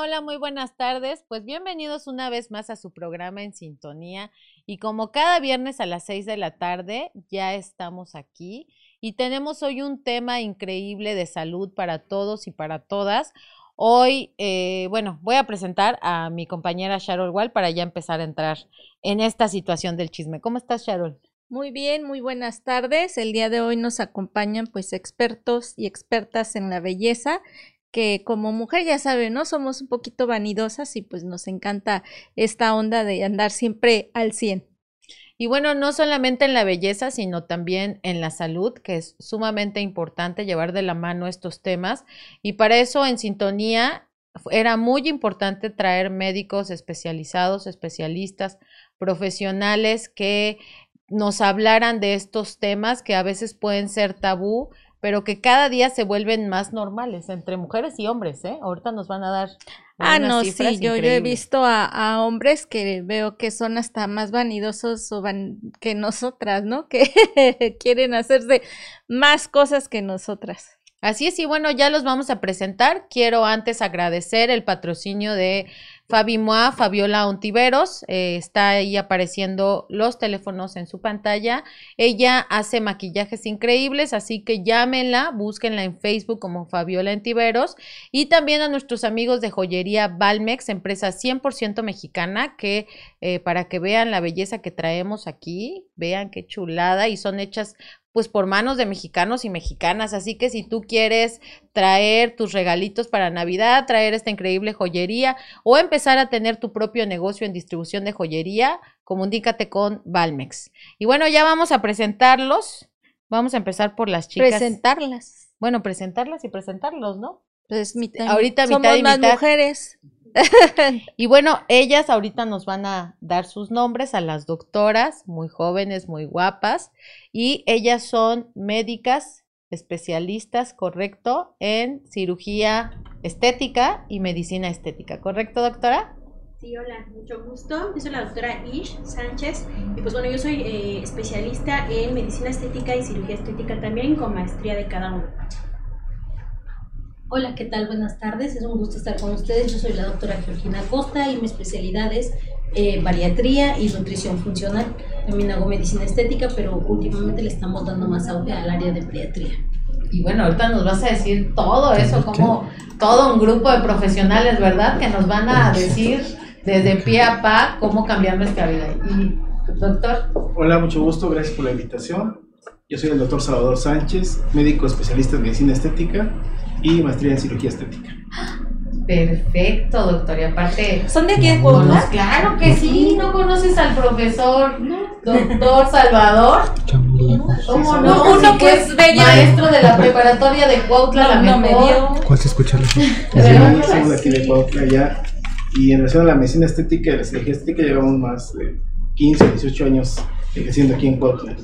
Hola, muy buenas tardes. Pues bienvenidos una vez más a su programa en sintonía. Y como cada viernes a las seis de la tarde, ya estamos aquí y tenemos hoy un tema increíble de salud para todos y para todas. Hoy, eh, bueno, voy a presentar a mi compañera Sharol Wall para ya empezar a entrar en esta situación del chisme. ¿Cómo estás, Sharol? Muy bien, muy buenas tardes. El día de hoy nos acompañan pues expertos y expertas en la belleza que como mujer ya sabe, ¿no? Somos un poquito vanidosas y pues nos encanta esta onda de andar siempre al 100. Y bueno, no solamente en la belleza, sino también en la salud, que es sumamente importante llevar de la mano estos temas. Y para eso en sintonía era muy importante traer médicos especializados, especialistas, profesionales que nos hablaran de estos temas que a veces pueden ser tabú pero que cada día se vuelven más normales entre mujeres y hombres, ¿eh? Ahorita nos van a dar. Ah, no, sí, yo, he visto a, hombres que veo que son hasta más vanidosos o van, que nosotras, ¿no? Que quieren hacerse más cosas que nosotras. Así es, y bueno, ya los vamos a presentar. Quiero antes agradecer el patrocinio de Fabi Moa, Fabiola Ontiveros, eh, está ahí apareciendo los teléfonos en su pantalla. Ella hace maquillajes increíbles, así que llámenla, búsquenla en Facebook como Fabiola Ontiveros. Y también a nuestros amigos de joyería Balmex, empresa 100% mexicana, que eh, para que vean la belleza que traemos aquí, vean qué chulada y son hechas pues por manos de mexicanos y mexicanas. Así que si tú quieres traer tus regalitos para Navidad, traer esta increíble joyería o empezar a tener tu propio negocio en distribución de joyería, comunícate con Valmex. Y bueno, ya vamos a presentarlos. Vamos a empezar por las chicas. Presentarlas. Bueno, presentarlas y presentarlos, ¿no? Pues ahorita mitad y mitad. mujeres. y bueno, ellas ahorita nos van a dar sus nombres a las doctoras, muy jóvenes, muy guapas, y ellas son médicas especialistas, correcto, en cirugía estética y medicina estética, ¿correcto, doctora? Sí, hola, mucho gusto. Yo soy la doctora Ish Sánchez y pues bueno, yo soy eh, especialista en medicina estética y cirugía estética también con maestría de cada uno. Hola, ¿qué tal? Buenas tardes. Es un gusto estar con ustedes. Yo soy la doctora Georgina Costa y mi especialidad es eh, bariatría y nutrición funcional. También hago medicina estética, pero últimamente le estamos dando más auge al área de bariatría. Y bueno, ahorita nos vas a decir todo eso, como todo un grupo de profesionales, ¿verdad? Que nos van a decir desde pie a pa cómo cambiar nuestra vida. Y, doctor. Hola, mucho gusto. Gracias por la invitación. Yo soy el doctor Salvador Sánchez, médico especialista en medicina estética y maestría en cirugía estética. Perfecto, doctor. Y aparte. ¿Son de aquí de Puebla? Claro que sí. ¿No conoces al profesor doctor Salvador? ¿Cómo no? Uno que es bello. Maestro de la preparatoria de Cuautla, la mejor. ¿Cuál se escucha? Sí, somos de aquí de Cuautla ya. Y en relación a la medicina estética y la cirugía estética, llevamos más de 15, 18 años ejerciendo aquí en Cuautla.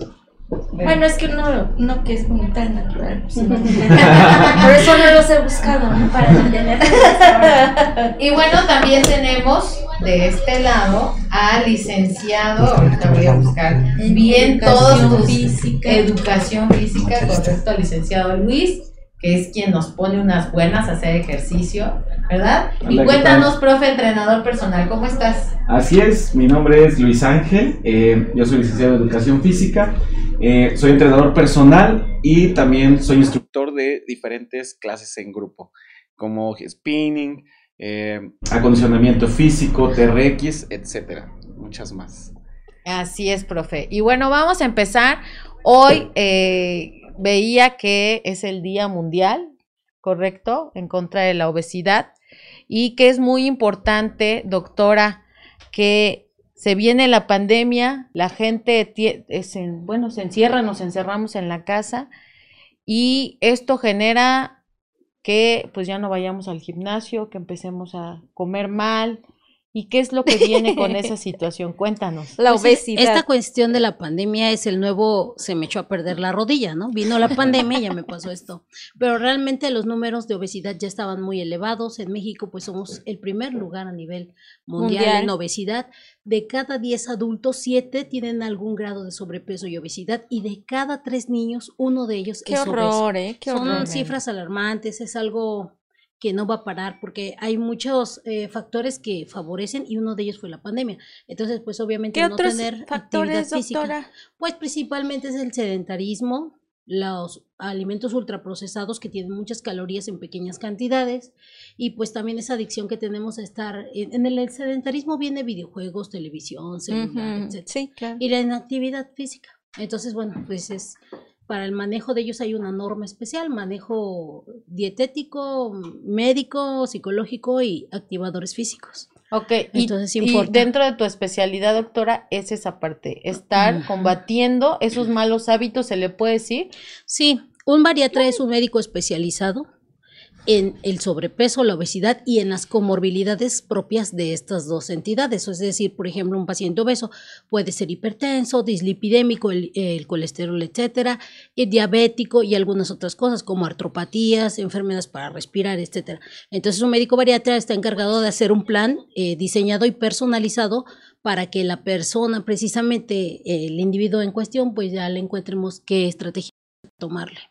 Bueno, es que uno, no que es muy tan natural. Por eso no los he buscado, ¿no? Para mantener. y bueno, también tenemos de este lado al licenciado, ahorita voy a buscar bien todos tus física. educación física, correcto, licenciado Luis que es quien nos pone unas buenas a hacer ejercicio, ¿verdad? y cuéntanos, profe, entrenador personal, ¿cómo estás? Así es, mi nombre es Luis Ángel, eh, yo soy licenciado en Educación Física, eh, soy entrenador personal y también soy instructor de diferentes clases en grupo, como spinning, eh, acondicionamiento físico, TRX, etcétera, muchas más. Así es, profe. Y bueno, vamos a empezar. Hoy veía que es el Día Mundial, ¿correcto?, en contra de la obesidad y que es muy importante, doctora, que se viene la pandemia, la gente, es bueno, se encierra, nos encerramos en la casa y esto genera que pues ya no vayamos al gimnasio, que empecemos a comer mal, ¿Y qué es lo que viene con esa situación? Cuéntanos. La pues obesidad. esta cuestión de la pandemia es el nuevo, se me echó a perder la rodilla, ¿no? Vino la pandemia y ya me pasó esto. Pero realmente los números de obesidad ya estaban muy elevados. En México, pues somos el primer lugar a nivel mundial, en obesidad. De cada 10 adultos, 7 tienen algún grado de sobrepeso y obesidad. Y de cada 3 niños, uno de ellos qué es horror, ¿eh? Qué Son cifras alarmantes, es algo que no va a parar porque hay muchos eh, factores que favorecen y uno de ellos fue la pandemia. Entonces, pues obviamente ¿Qué no otros tener factores, actividad física. doctora? Pues principalmente es el sedentarismo, los alimentos ultraprocesados que tienen muchas calorías en pequeñas cantidades y pues también esa adicción que tenemos a estar en, en el sedentarismo viene videojuegos, televisión, celular, Ujú, etc. Sí, claro. Y la inactividad física. Entonces, bueno, pues es para el manejo de ellos hay una norma especial, manejo dietético, médico, psicológico y activadores físicos. Ok, y, Entonces, y importa. dentro de tu especialidad, doctora, es esa parte, estar combatiendo esos malos hábitos, se le puede decir. Sí, un bariatra es un médico especializado en el sobrepeso, la obesidad y en las comorbilidades propias de estas dos entidades. Es decir, por ejemplo, un paciente obeso puede ser hipertenso, dislipidémico, el, el colesterol, etcétera, y diabético y algunas otras cosas como artropatías, enfermedades para respirar, etcétera. Entonces, un médico bariatra está encargado de hacer un plan eh, diseñado y personalizado para que la persona, precisamente el individuo en cuestión, pues ya le encontremos qué estrategia tomarle.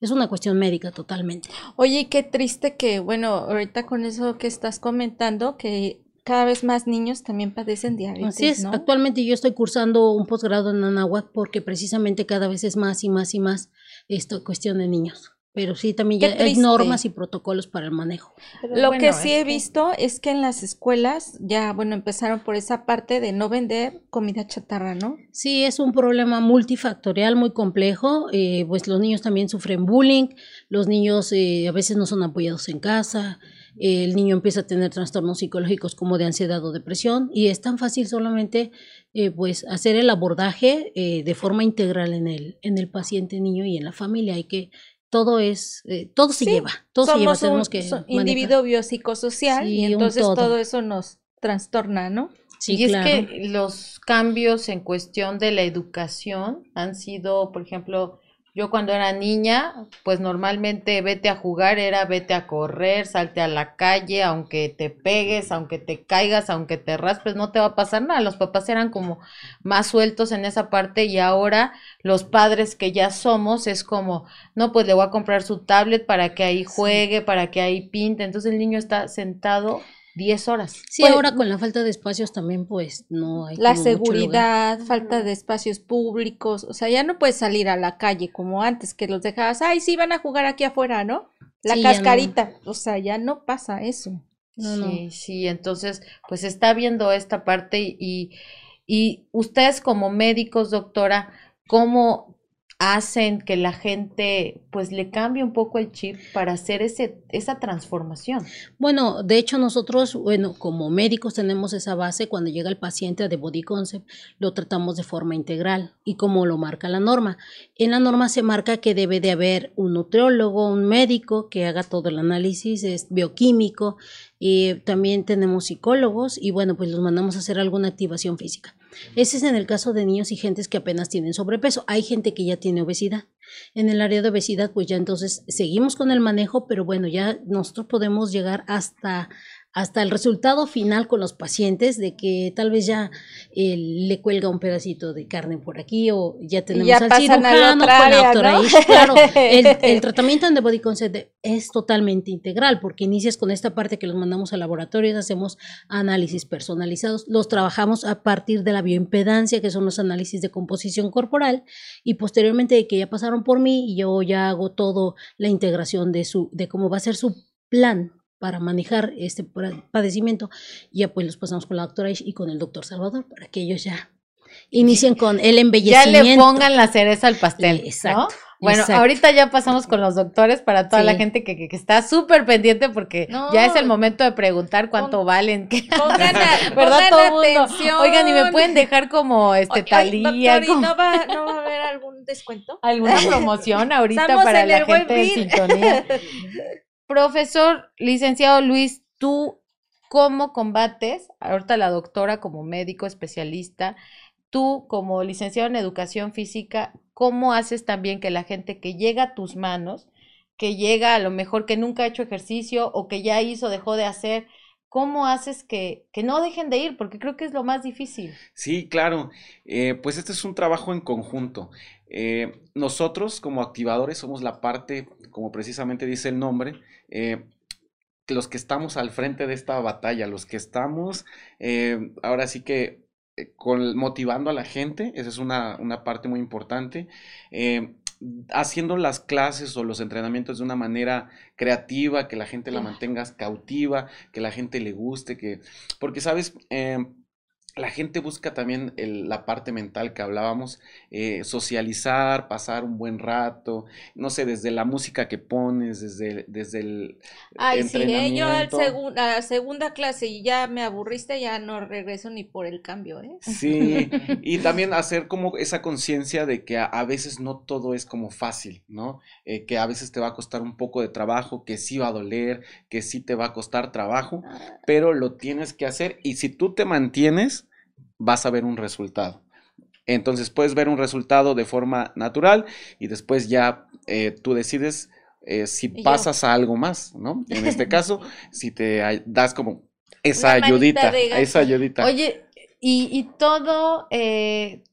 Es una cuestión médica totalmente. Oye, qué triste que, bueno, ahorita con eso que estás comentando, que cada vez más niños también padecen diabetes, Así es. ¿no? Actualmente yo estoy cursando un posgrado en Anáhuac porque precisamente cada vez es más y más y más esta cuestión de niños. Pero sí, también ya hay normas y protocolos para el manejo. Lo Bueno, que sí es he que- visto es que en las escuelas ya, bueno, empezaron por esa parte de no vender comida chatarra, ¿no? Sí, es un problema multifactorial muy complejo. eh, pues los niños también sufren bullying, los niños eh, a veces no son apoyados en casa, eh, el niño empieza a tener trastornos psicológicos como de ansiedad o depresión y es tan fácil solamente eh, pues hacer el abordaje eh, de forma integral en el, en el paciente niño y en la familia y que todo es, eh, todo se Sí, lleva, todo se lleva, un tenemos que individuo biopsicosocial Sí, y entonces todo. todo. eso nos trastorna, ¿no? Sí, y es que los cambios en cuestión de la educación han sido, por ejemplo, yo cuando era niña, pues normalmente vete a jugar era vete a correr, salte a la calle, aunque te pegues, aunque te caigas, aunque te raspes, no te va a pasar nada. Los papás eran como más sueltos en esa parte y ahora los padres que ya somos es como, no, pues le voy a comprar su tablet para que ahí juegue, para que ahí pinte. Entonces el niño está sentado 10 horas. Sí, Pues- ahora con la falta de espacios también pues no hay La seguridad, falta de espacios públicos, o sea, ya no puedes salir a la calle como antes, que los dejabas, ay, sí, van a jugar aquí afuera, ¿no? La Sí, ya no. cascarita, o sea, ya no pasa eso. No, no. Sí, sí, entonces, pues está viendo esta parte y, y ustedes como médicos, doctora, ¿cómo hacen que la gente pues le cambie un poco el chip para hacer ese, esa transformación? Bueno, de hecho nosotros, bueno, como médicos tenemos esa base, cuando llega el paciente de Body Concept, lo tratamos de forma integral y como lo marca la norma. En la norma se marca que debe de haber un nutriólogo, un médico que haga todo el análisis, es bioquímico, y también tenemos psicólogos y bueno, pues los mandamos a hacer alguna activación física. Ese es en el caso de niños y gentes que apenas tienen sobrepeso. Hay gente que ya tiene obesidad. En el área de obesidad, pues ya entonces seguimos con el manejo, pero bueno, ya nosotros podemos llegar hasta, hasta el resultado final con los pacientes de que tal vez ya eh, le cuelga un pedacito de carne por aquí o ya tenemos ya al cirujano con. Claro, el, el tratamiento en The Body Concept es totalmente integral porque inicias con esta parte que los mandamos a laboratorios, hacemos análisis personalizados, los trabajamos a partir de la bioimpedancia, que son los análisis de composición corporal, y posteriormente de que ya pasaron por mí y yo ya hago todo la integración de su, de cómo va a ser su plan para manejar este pa- padecimiento, ya pues los pasamos con la doctora Ish y con el doctor Salvador para que ellos ya inicien con el Ya embellecimiento. le pongan la cereza al pastel, exacto, ¿no? Bueno, exacto. ahorita ya pasamos con los doctores para toda la gente que, que- que está súper pendiente porque No. ya es el momento de preguntar cuánto Pon- valen. ¿qué- Pongan, a- ¿Verdad? pongan Todo el mundo. atención. Oigan, y me pueden dejar como este Oye, oye, talía, doctor, ¿y como- no va, no va a haber algún descuento? alguna promoción ahorita Estamos para la gente de sintonía. Profesor, licenciado Luis, ¿tú cómo combates? Ahorita la doctora como médico especialista, tú como licenciado en educación física, ¿cómo haces también que la gente que llega a tus manos, que llega a lo mejor que nunca ha hecho ejercicio o que ya hizo, dejó de hacer, ¿cómo haces que, que no dejen de ir? Porque creo que es lo más difícil. Sí, claro. Eh, pues este es un trabajo en conjunto. Eh, nosotros como activadores somos la parte, como precisamente dice el nombre, eh, los que estamos al frente de esta batalla, los que estamos, eh, ahora sí que eh, con, motivando a la gente, esa es una, una parte muy importante. Eh, haciendo las clases o los entrenamientos de una manera creativa, que la gente la mantengas cautiva, que la gente le guste, que, porque sabes, eh, la gente busca también la parte mental que hablábamos, eh, socializar, pasar un buen rato, no sé, desde la música que pones, desde, desde el Ay, sí, ¿eh? yo al a la segunda clase y ya me aburriste, ya no regreso ni por el cambio, ¿eh? Sí, y también hacer como esa conciencia de que a, veces no todo es como fácil, ¿no? Eh, que a veces te va a costar un poco de trabajo, que sí va a doler, que sí te va a costar trabajo, ah. pero lo tienes que hacer y si tú te mantienes, vas a ver un resultado. Entonces puedes ver un resultado de forma natural y después ya eh, tú decides eh, si pasas a algo más, ¿no? En este caso, si te das como esa ayudita, esa ayudita. Oye, ¿y, todo eh,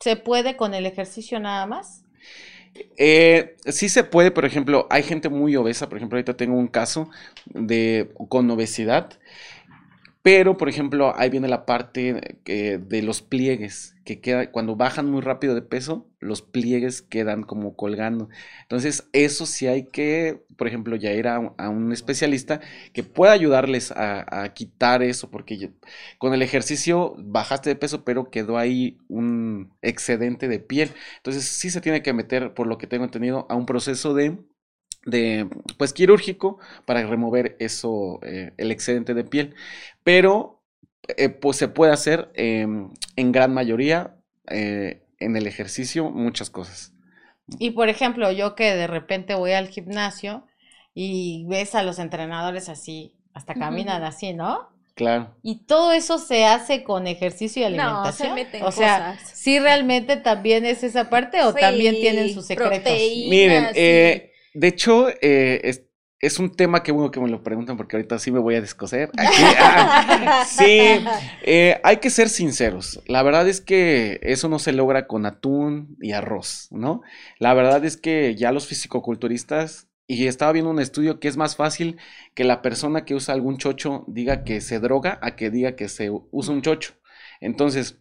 se puede con el ejercicio nada más? sí se puede, por ejemplo, hay gente muy obesa, por ejemplo, ahorita tengo un caso de con obesidad pero, por ejemplo, ahí viene la parte de los pliegues, que queda, cuando bajan muy rápido de peso, los pliegues quedan como colgando. Entonces, eso sí hay que, por ejemplo, ya ir a, un especialista que pueda ayudarles a, quitar eso, porque con el ejercicio bajaste de peso, pero quedó ahí un excedente de piel. Entonces, sí se tiene que meter, por lo que tengo entendido, a un proceso de de pues quirúrgico para remover eso eh, el excedente de piel pero eh, pues se puede hacer em, en gran mayoría eh, en el ejercicio muchas cosas y por ejemplo yo que de repente voy al gimnasio y ves a los entrenadores así hasta caminan así no Claro. Y todo eso se hace con ejercicio y alimentación. No, se o sea, ¿sí realmente también es esa parte o también tienen sus secretos? Miren, eh, de hecho, eh, es, un tema que bueno que me lo preguntan porque ahorita sí me voy a descoser. Ah, sí, eh, hay que ser sinceros. La verdad es que eso no se logra con atún y arroz, ¿no? La verdad es que ya los fisicoculturistas, y estaba viendo un estudio que es más fácil que la persona que usa algún chocho diga que se droga a que diga que se usa un chocho. Entonces,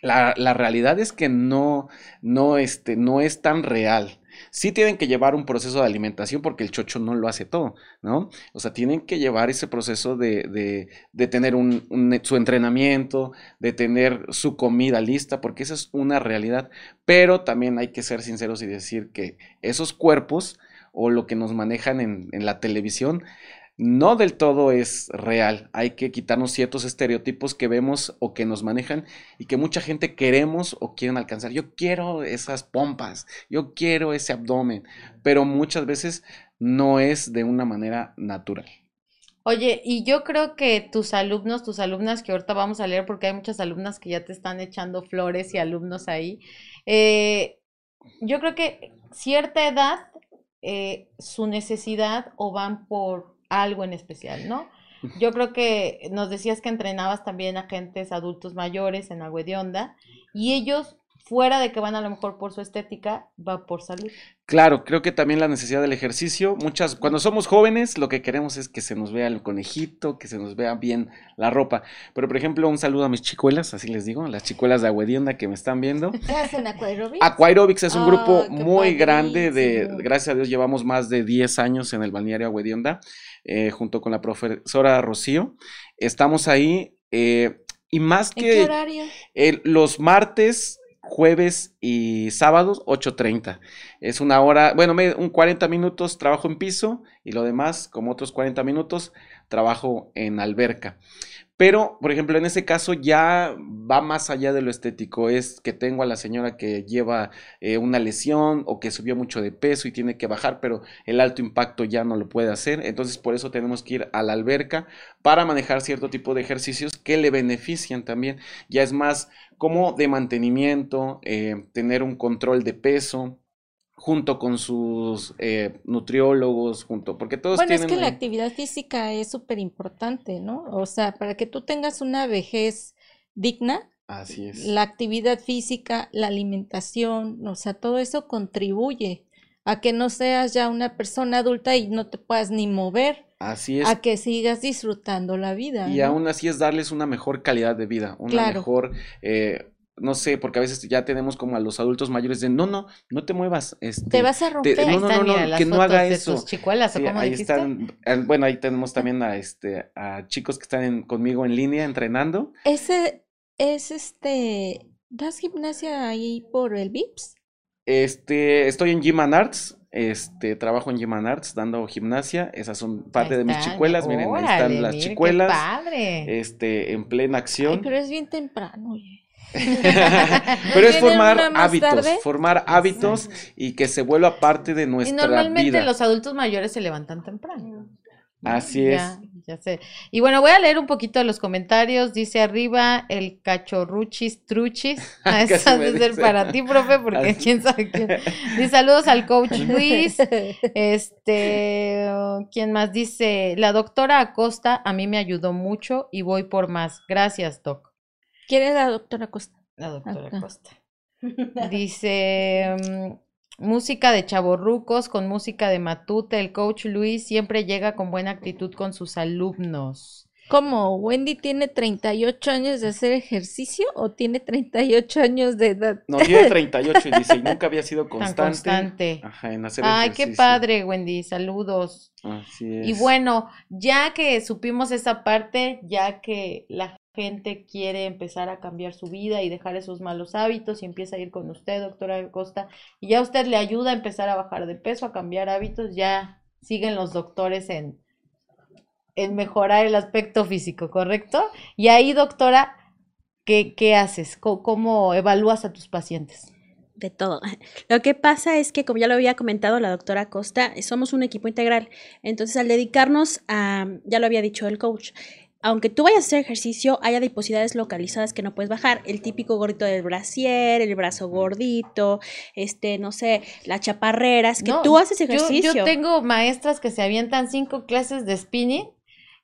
la, la realidad es que no, no, este, no es tan real. Sí tienen que llevar un proceso de alimentación porque el chocho no lo hace todo, ¿no? O sea, tienen que llevar ese proceso de, de, tener un, su entrenamiento, de tener su comida lista, porque esa es una realidad. Pero también hay que ser sinceros y decir que esos cuerpos o lo que nos manejan en, en la televisión no del todo es real. Hay que quitarnos ciertos estereotipos que vemos o que nos manejan y que mucha gente queremos o quieren alcanzar. Yo quiero esas pompas, yo quiero ese abdomen, pero muchas veces no es de una manera natural. Oye, y yo creo que tus alumnos, tus alumnas que ahorita vamos a leer, porque hay muchas alumnas que ya te están echando flores y alumnos ahí, eh, yo creo que cierta edad, eh, su necesidad o van por algo en especial, ¿no? Yo creo que nos decías que entrenabas también a gentes adultos mayores en Agua de Onda y ellos fuera de que van a lo mejor por su estética, va por salud. Claro, creo que también la necesidad del ejercicio, muchas, cuando somos jóvenes lo que queremos es que se nos vea el conejito, que se nos vea bien la ropa. Pero por ejemplo, un saludo a mis chicuelas, así les digo, las chicuelas de Aguedionda que me están viendo. ¿Qué hacen Aquaerobics? Aquaerobics es un grupo muy grande de, gracias a Dios llevamos más de 10 años en el balneario Aguedionda, eh, junto con la profesora Rocío. Estamos ahí eh, y más que... ¿En qué horario? los martes jueves y sábados 8.30. Es una hora, bueno, un 40 minutos trabajo en piso y lo demás, como otros 40 minutos, trabajo en alberca. Pero, por ejemplo, en ese caso ya va más allá de lo estético. Es que tengo a la señora que lleva eh, una lesión o que subió mucho de peso y tiene que bajar, pero el alto impacto ya no lo puede hacer. Entonces, por eso tenemos que ir a la alberca para manejar cierto tipo de ejercicios que le benefician también. Ya es más como de mantenimiento, eh, tener un control de peso, junto con sus eh, nutriólogos, junto, porque todos bueno, tienen... es que la actividad física es súper importante, ¿no? O sea, para que tú tengas una vejez digna, Así es. la actividad física, la alimentación, o sea, todo eso contribuye a que no seas ya una persona adulta y no te puedas ni mover, Así es. a que sigas disfrutando la vida. Y ¿no? aún así es darles una mejor calidad de vida, una Claro. mejor, eh, no sé, porque a veces ya tenemos como a los adultos mayores de, no, no, no te muevas. Este, te vas a romper. no, Ahí no, no, mira, las que no haga eso. tus chicuelas, ¿o cómo ahí dijiste? están, eh, bueno, ahí tenemos también a, este, a chicos que están en- conmigo en línea entrenando. Ese es este. ¿Das gimnasia ahí por el VIPS? Este, estoy en Gym and Arts, este, trabajo en Gym and Arts dando gimnasia, esas son parte de mis chicuelas, miren, ahí están las mire, qué chicuelas, padre. este, en plena Ay, acción. pero es bien temprano, oye. Pero es ¿Tienen formar hábitos, tarde? formar hábitos y que se vuelva parte de Y nuestra normalmente vida. los adultos mayores se levantan temprano. Así es. Ya, sé. Y bueno, voy a leer un poquito de los comentarios. Dice arriba el cachorruchis truchis. Ah, Casi esa me debe ser para ti, profe, porque Así. quién sabe quién. Dice saludos al coach Luis. Este, ¿quién más dice? La doctora Acosta a mí me ayudó mucho y voy por más. Gracias, Doc. ¿Quién es la doctora Costa? La doctora Acá. Acosta. Dice mm, música de chavorrucos con música de matute. El coach Luis siempre llega con buena actitud con sus alumnos. ¿Cómo? ¿Wendy tiene 38 años de hacer ejercicio o tiene 38 años de edad? No, tiene 38 y dice, y nunca había sido Tan constante. constante. Ajá, en hacer Ay, qué padre, Wendy. Saludos. Así Y es. bueno, ya que supimos esa parte, ya que la gente quiere empezar a cambiar su vida y dejar esos malos hábitos y empieza a ir con usted, doctora Costa, y ya usted le ayuda a empezar a bajar de peso, a cambiar hábitos, ya siguen los doctores en, en mejorar el aspecto físico, ¿correcto? Y ahí, doctora, ¿qué, qué haces? ¿Cómo, cómo evalúas a tus pacientes? De todo. Lo que pasa es que, como ya lo había comentado la doctora Costa, somos un equipo integral. Entonces, al dedicarnos a, ya lo había dicho el coach, aunque tú vayas a hacer ejercicio, hay adiposidades localizadas que no puedes bajar. El típico gordito del brasier, el brazo gordito, este, no sé, las chaparreras, que No, tú haces Yo, ejercicio. yo tengo maestras que se avientan cinco clases de spinning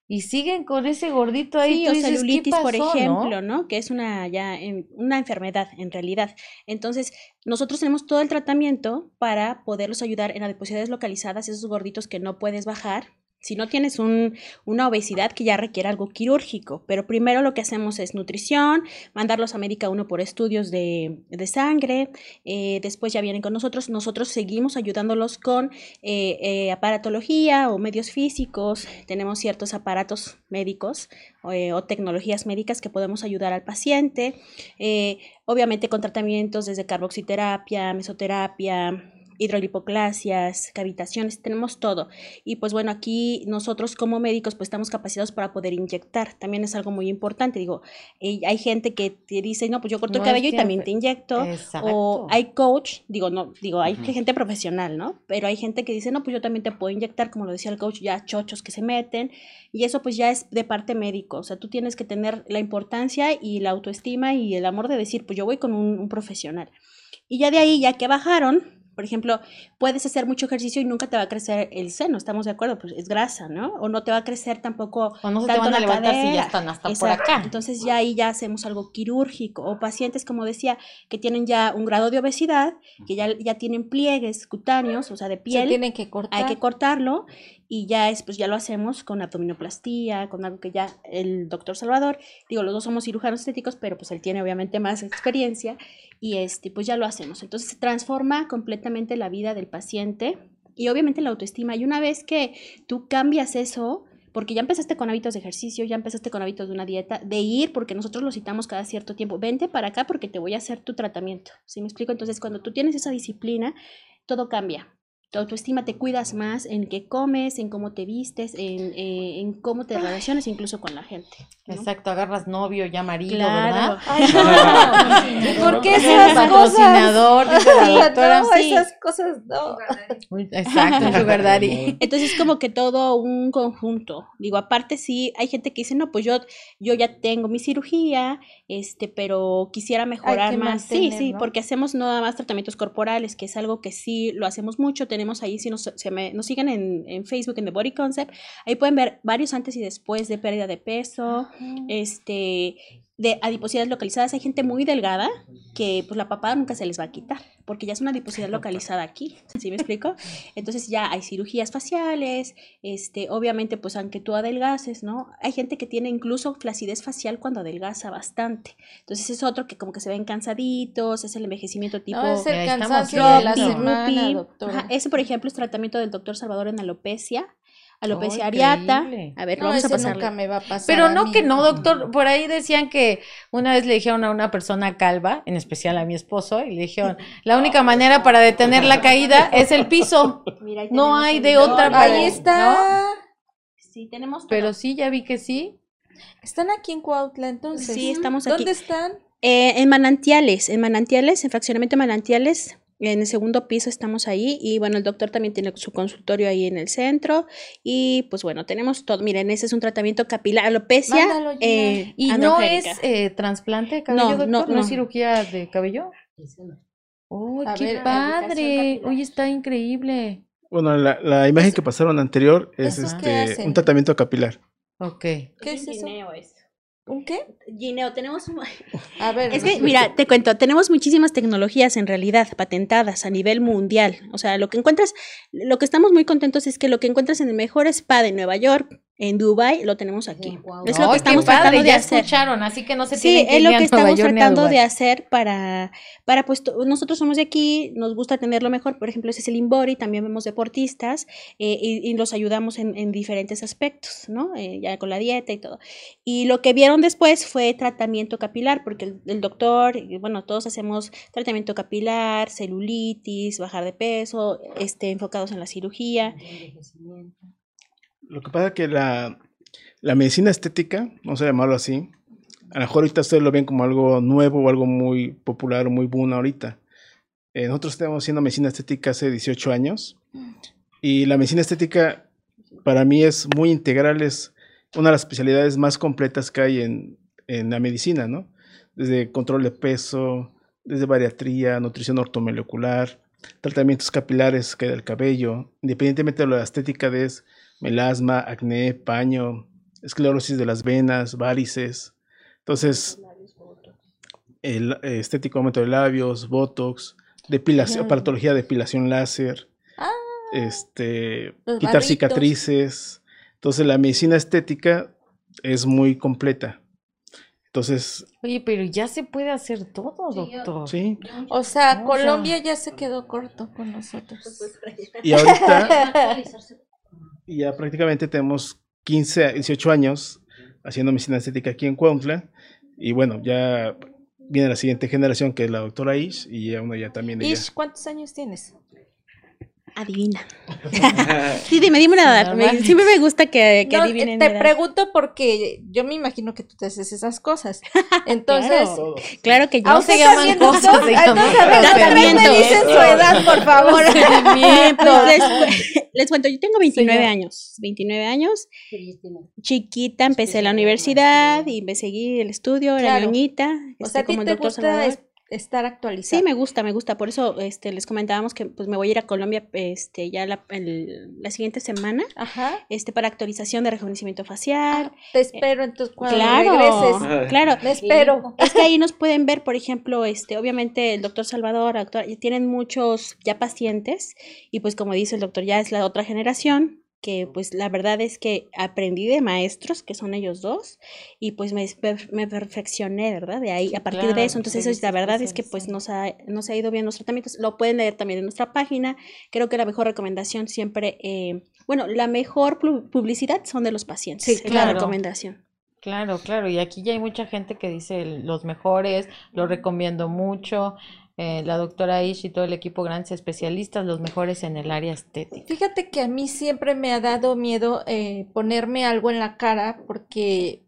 y siguen con ese gordito ahí. Sí, o dices, ¿qué celulitis, por pasó, ejemplo, ¿no? Que es una ya en- una enfermedad en realidad. Entonces, nosotros tenemos todo el tratamiento para poderlos ayudar en adiposidades localizadas, esos gorditos que no puedes bajar. Si no tienes un- una obesidad que ya requiere algo quirúrgico, pero primero lo que hacemos es nutrición, mandarlos a Médica 1 por estudios de, sangre, eh, después ya vienen con nosotros, nosotros seguimos ayudándolos con eh, eh, aparatología o medios físicos, tenemos ciertos aparatos médicos eh, o tecnologías médicas que podemos ayudar al paciente, obviamente con tratamientos desde carboxiterapia, mesoterapia, hidrolipoclasias, cavitaciones, tenemos todo. Y pues bueno, aquí nosotros como médicos pues estamos capacitados para poder inyectar, también es algo muy importante, digo, eh, hay gente que te dice, no, pues yo corto No el cabello y también te inyecto, Exacto. o hay coach, digo, no, digo, hay Ujú. gente profesional, ¿no? Pero hay gente que dice, no, pues yo también te puedo inyectar, como lo decía el coach, ya chochos que se meten, y eso pues ya es de parte médico, o sea, tú tienes que tener la importancia y la autoestima y el amor de decir, pues yo voy con un, un profesional. Y ya de ahí, ya que bajaron, por ejemplo, puedes hacer mucho ejercicio y nunca te va a crecer el seno, estamos de acuerdo, pues es grasa, ¿no? O no te va a crecer tampoco O no se te van a levantar si ya cadera. están hasta por acá. Entonces ya ahí ya hacemos algo quirúrgico o pacientes, como decía, que tienen ya un grado de obesidad, que ya, ya tienen pliegues cutáneos, o sea, de Se piel, tienen que cortar. hay que cortarlo y ya es, pues ya lo hacemos con abdominoplastía, con algo que ya el doctor Salvador, digo, los dos somos cirujanos estéticos, pero pues él tiene obviamente más experiencia y este, pues ya lo hacemos. Entonces se transforma completamente la vida del paciente y obviamente la autoestima. Y una vez que tú cambias eso, porque ya empezaste con hábitos de ejercicio, ya empezaste con hábitos de una dieta, de ir, porque nosotros lo citamos cada cierto tiempo, vente para acá porque te voy a hacer tu tratamiento. ¿Sí me explico? Entonces, cuando tú tienes esa disciplina, todo cambia. Tu autoestima te cuidas más en qué comes, en cómo te vistes, en, eh, en cómo te relacionas incluso con la gente. ¿no? Exacto, agarras novio, ya marido, Claro. ¿verdad? Ay, no. ¿Por qué Es esas patrocinador, cosas? dice la doctora. no, Sí. esas cosas no. Exacto, sugar daddy. Entonces es como que todo un conjunto. Digo, aparte sí, hay gente que dice, no, pues yo, yo ya tengo mi cirugía, este, pero quisiera mejorar más. sí, mantener, sí, ¿no? porque hacemos nada más tratamientos corporales, que es algo que sí lo hacemos mucho. Tenemos ahí, si nos, se me- nos siguen en, en Facebook, en The Body Concept, ahí pueden ver varios antes y después de pérdida de peso, este de adiposidades localizadas. Hay gente muy delgada que pues la papada nunca se les va a quitar, porque ya es una adiposidad localizada aquí, ¿sí me explico? Entonces ya hay cirugías faciales, este, obviamente pues aunque tú adelgaces, ¿no? Hay gente que tiene incluso flacidez facial cuando adelgaza bastante. Entonces es otro que como que se ven cansaditos, es el envejecimiento tipo... No, es el cansancio de la semana. Ajá, ese, por ejemplo, es tratamiento del doctor Salvador en alopecia, alopecia Oh, areata. increíble. A ver, No, vamos a nunca me va a pasar. Pero a no mí. que no, doctor. Por ahí decían que una vez le dijeron a una persona calva, en especial a mi esposo, y le dijeron, la única manera para detener la caída es el piso. Mira, ahí No hay de video. otra Ahí para- está. Sí, tenemos todo. Pero sí, ya vi que sí. Están aquí en Cuautla, entonces. Sí, estamos aquí. ¿Dónde están? Eh, en manantiales, en manantiales, en fraccionamiento de manantiales, en el segundo piso estamos ahí y bueno, el doctor también tiene su consultorio ahí en el centro y pues bueno, tenemos todo. Miren, ese es un tratamiento capilar, alopecia Mándalo, eh, ¿Y no es eh, trasplante de cabello, No, doctor? no, ¿No, es cirugía de cabello? ¡Oh, A qué ver, padre! Oye, está increíble. Bueno, la, la imagen que pasaron anterior es ¿Esos qué este un tratamiento capilar. Ok. ¿Qué es eso? ¿Un qué? Gineo, tenemos un... A ver. Es que, mira, te cuento, tenemos muchísimas tecnologías en realidad patentadas a nivel mundial. O sea, lo que encuentras, lo que estamos muy contentos es que lo que encuentras en el mejor spa de Nueva York, en Dubai, lo tenemos aquí. Es lo que estamos padre, tratando de ya hacer. escucharon, así que no se Sí, que es lo que estamos York tratando de hacer para, para pues to- nosotros somos de aquí, nos gusta tenerlo mejor, por ejemplo, ese es el Inbody, también vemos deportistas eh, y, y los ayudamos en, en diferentes aspectos, ¿no? Eh, ya con la dieta y todo. Y lo que vieron después fue tratamiento capilar, porque el, el doctor, bueno, todos hacemos tratamiento capilar, celulitis, bajar de peso, este, enfocados en la cirugía. Lo que pasa es que la, la medicina estética, vamos a llamarlo así, a lo mejor ahorita ustedes lo ven como algo nuevo o algo muy popular o muy boom ahorita. Eh, nosotros estamos haciendo medicina estética hace 18 años y la medicina estética para mí es muy integral, es una de las especialidades más completas que hay en, en la medicina, ¿no? Desde control de peso, desde bariatría, nutrición ortomolecular, tratamientos capilares que del cabello, independientemente de la estética de es melasma, acné, paño, esclerosis de las venas, varices. Entonces, el estético aumento de labios, botox, depilación, Ujú. aparatología de depilación láser, Ah, este, quitar barritos. cicatrices. Entonces, la medicina estética es muy completa. Entonces, Oye, pero ya se puede hacer todo, doctor. sí. o sea, No, o Colombia ya se quedó corto con nosotros. Y ahorita y ya prácticamente tenemos 15, a 18 años haciendo medicina estética aquí en Cuautla. Y bueno, ya viene la siguiente generación que es la doctora Ish y ya uno ya también ella. Ish, ¿cuántos años tienes? Adivina. sí, dime, dime una edad. Me- siempre me gusta que, que No, adivinen. te edad. pregunto porque yo me imagino que tú te haces esas cosas. Entonces, Todo. Claro que yo. ¿a No usted se llaman también, cosas, doctor? se Entonces, llaman a ver, otra vez me dicen su edad, por favor. Pues les, les cuento, yo tengo 29 Señor. años, 29 años, chiquita, empecé la universidad y me seguí el estudio, era Claro. ñoñita, O este, sea, a ti como el te doctor gusta estar actualizado. Sí, me gusta, me gusta, por eso este, les comentábamos que pues me voy a ir a Colombia este, ya la, el- la siguiente semana Ajá. este, para actualización de rejuvenecimiento facial. Te espero entonces cuando claro, regreses. claro. Me espero. Es que ahí nos pueden ver, por ejemplo, este, obviamente el doctor Salvador, la doctora- y tienen muchos ya pacientes, y pues como dice el doctor, ya es la otra generación, que pues la verdad es que aprendí de maestros, que son ellos dos, y pues me, me perfeccioné, ¿verdad? De ahí, a partir Claro, de eso, entonces eso, la verdad es que pues nos ha, nos ha ido bien los tratamientos, lo pueden leer también en nuestra página, creo que la mejor recomendación siempre, eh, bueno, la mejor pu- publicidad son de los pacientes, Sí, es la claro. recomendación. Claro, claro. Y aquí ya hay mucha gente que dice los mejores, lo recomiendo mucho. Eh, la doctora Ish y todo el equipo, grandes especialistas, los mejores en el área estética. Fíjate que a mí siempre me ha dado miedo eh, ponerme algo en la cara porque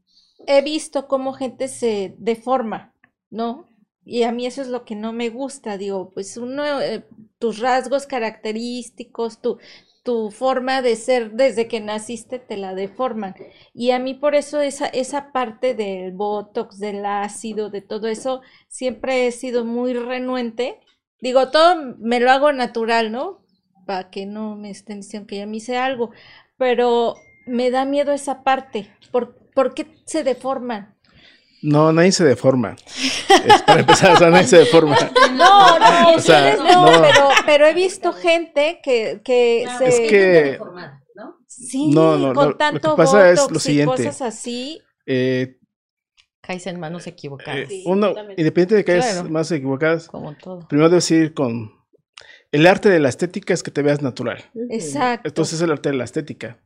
he visto cómo gente se deforma, ¿no? Y a mí eso es lo que no me gusta, digo, pues uno, eh, tus rasgos característicos, tu, tu forma de ser desde que naciste te la deforman. Y a mí por eso esa, esa parte del botox, del ácido, de todo eso, siempre he sido muy renuente. Digo, todo me lo hago natural, ¿no? Para que no me estén diciendo que ya me hice algo. Pero me da miedo esa parte. ¿Por, por qué se deforman? No, nadie se deforma. Es para empezar, o sea, nadie se deforma. No, no, O sea, no, no. Pero, pero he visto gente que, que se... Es que- ¿no? Sí, No, no, con lo- lo que tanto pasa es lo siguiente. cosas así. Eh, Caes en manos equivocadas. eh, uno, independientemente de que hayas Claro. más equivocadas, Como todo. primero debes ir con... El arte de la estética es que te veas natural. Exacto. Entonces es el arte de la estética.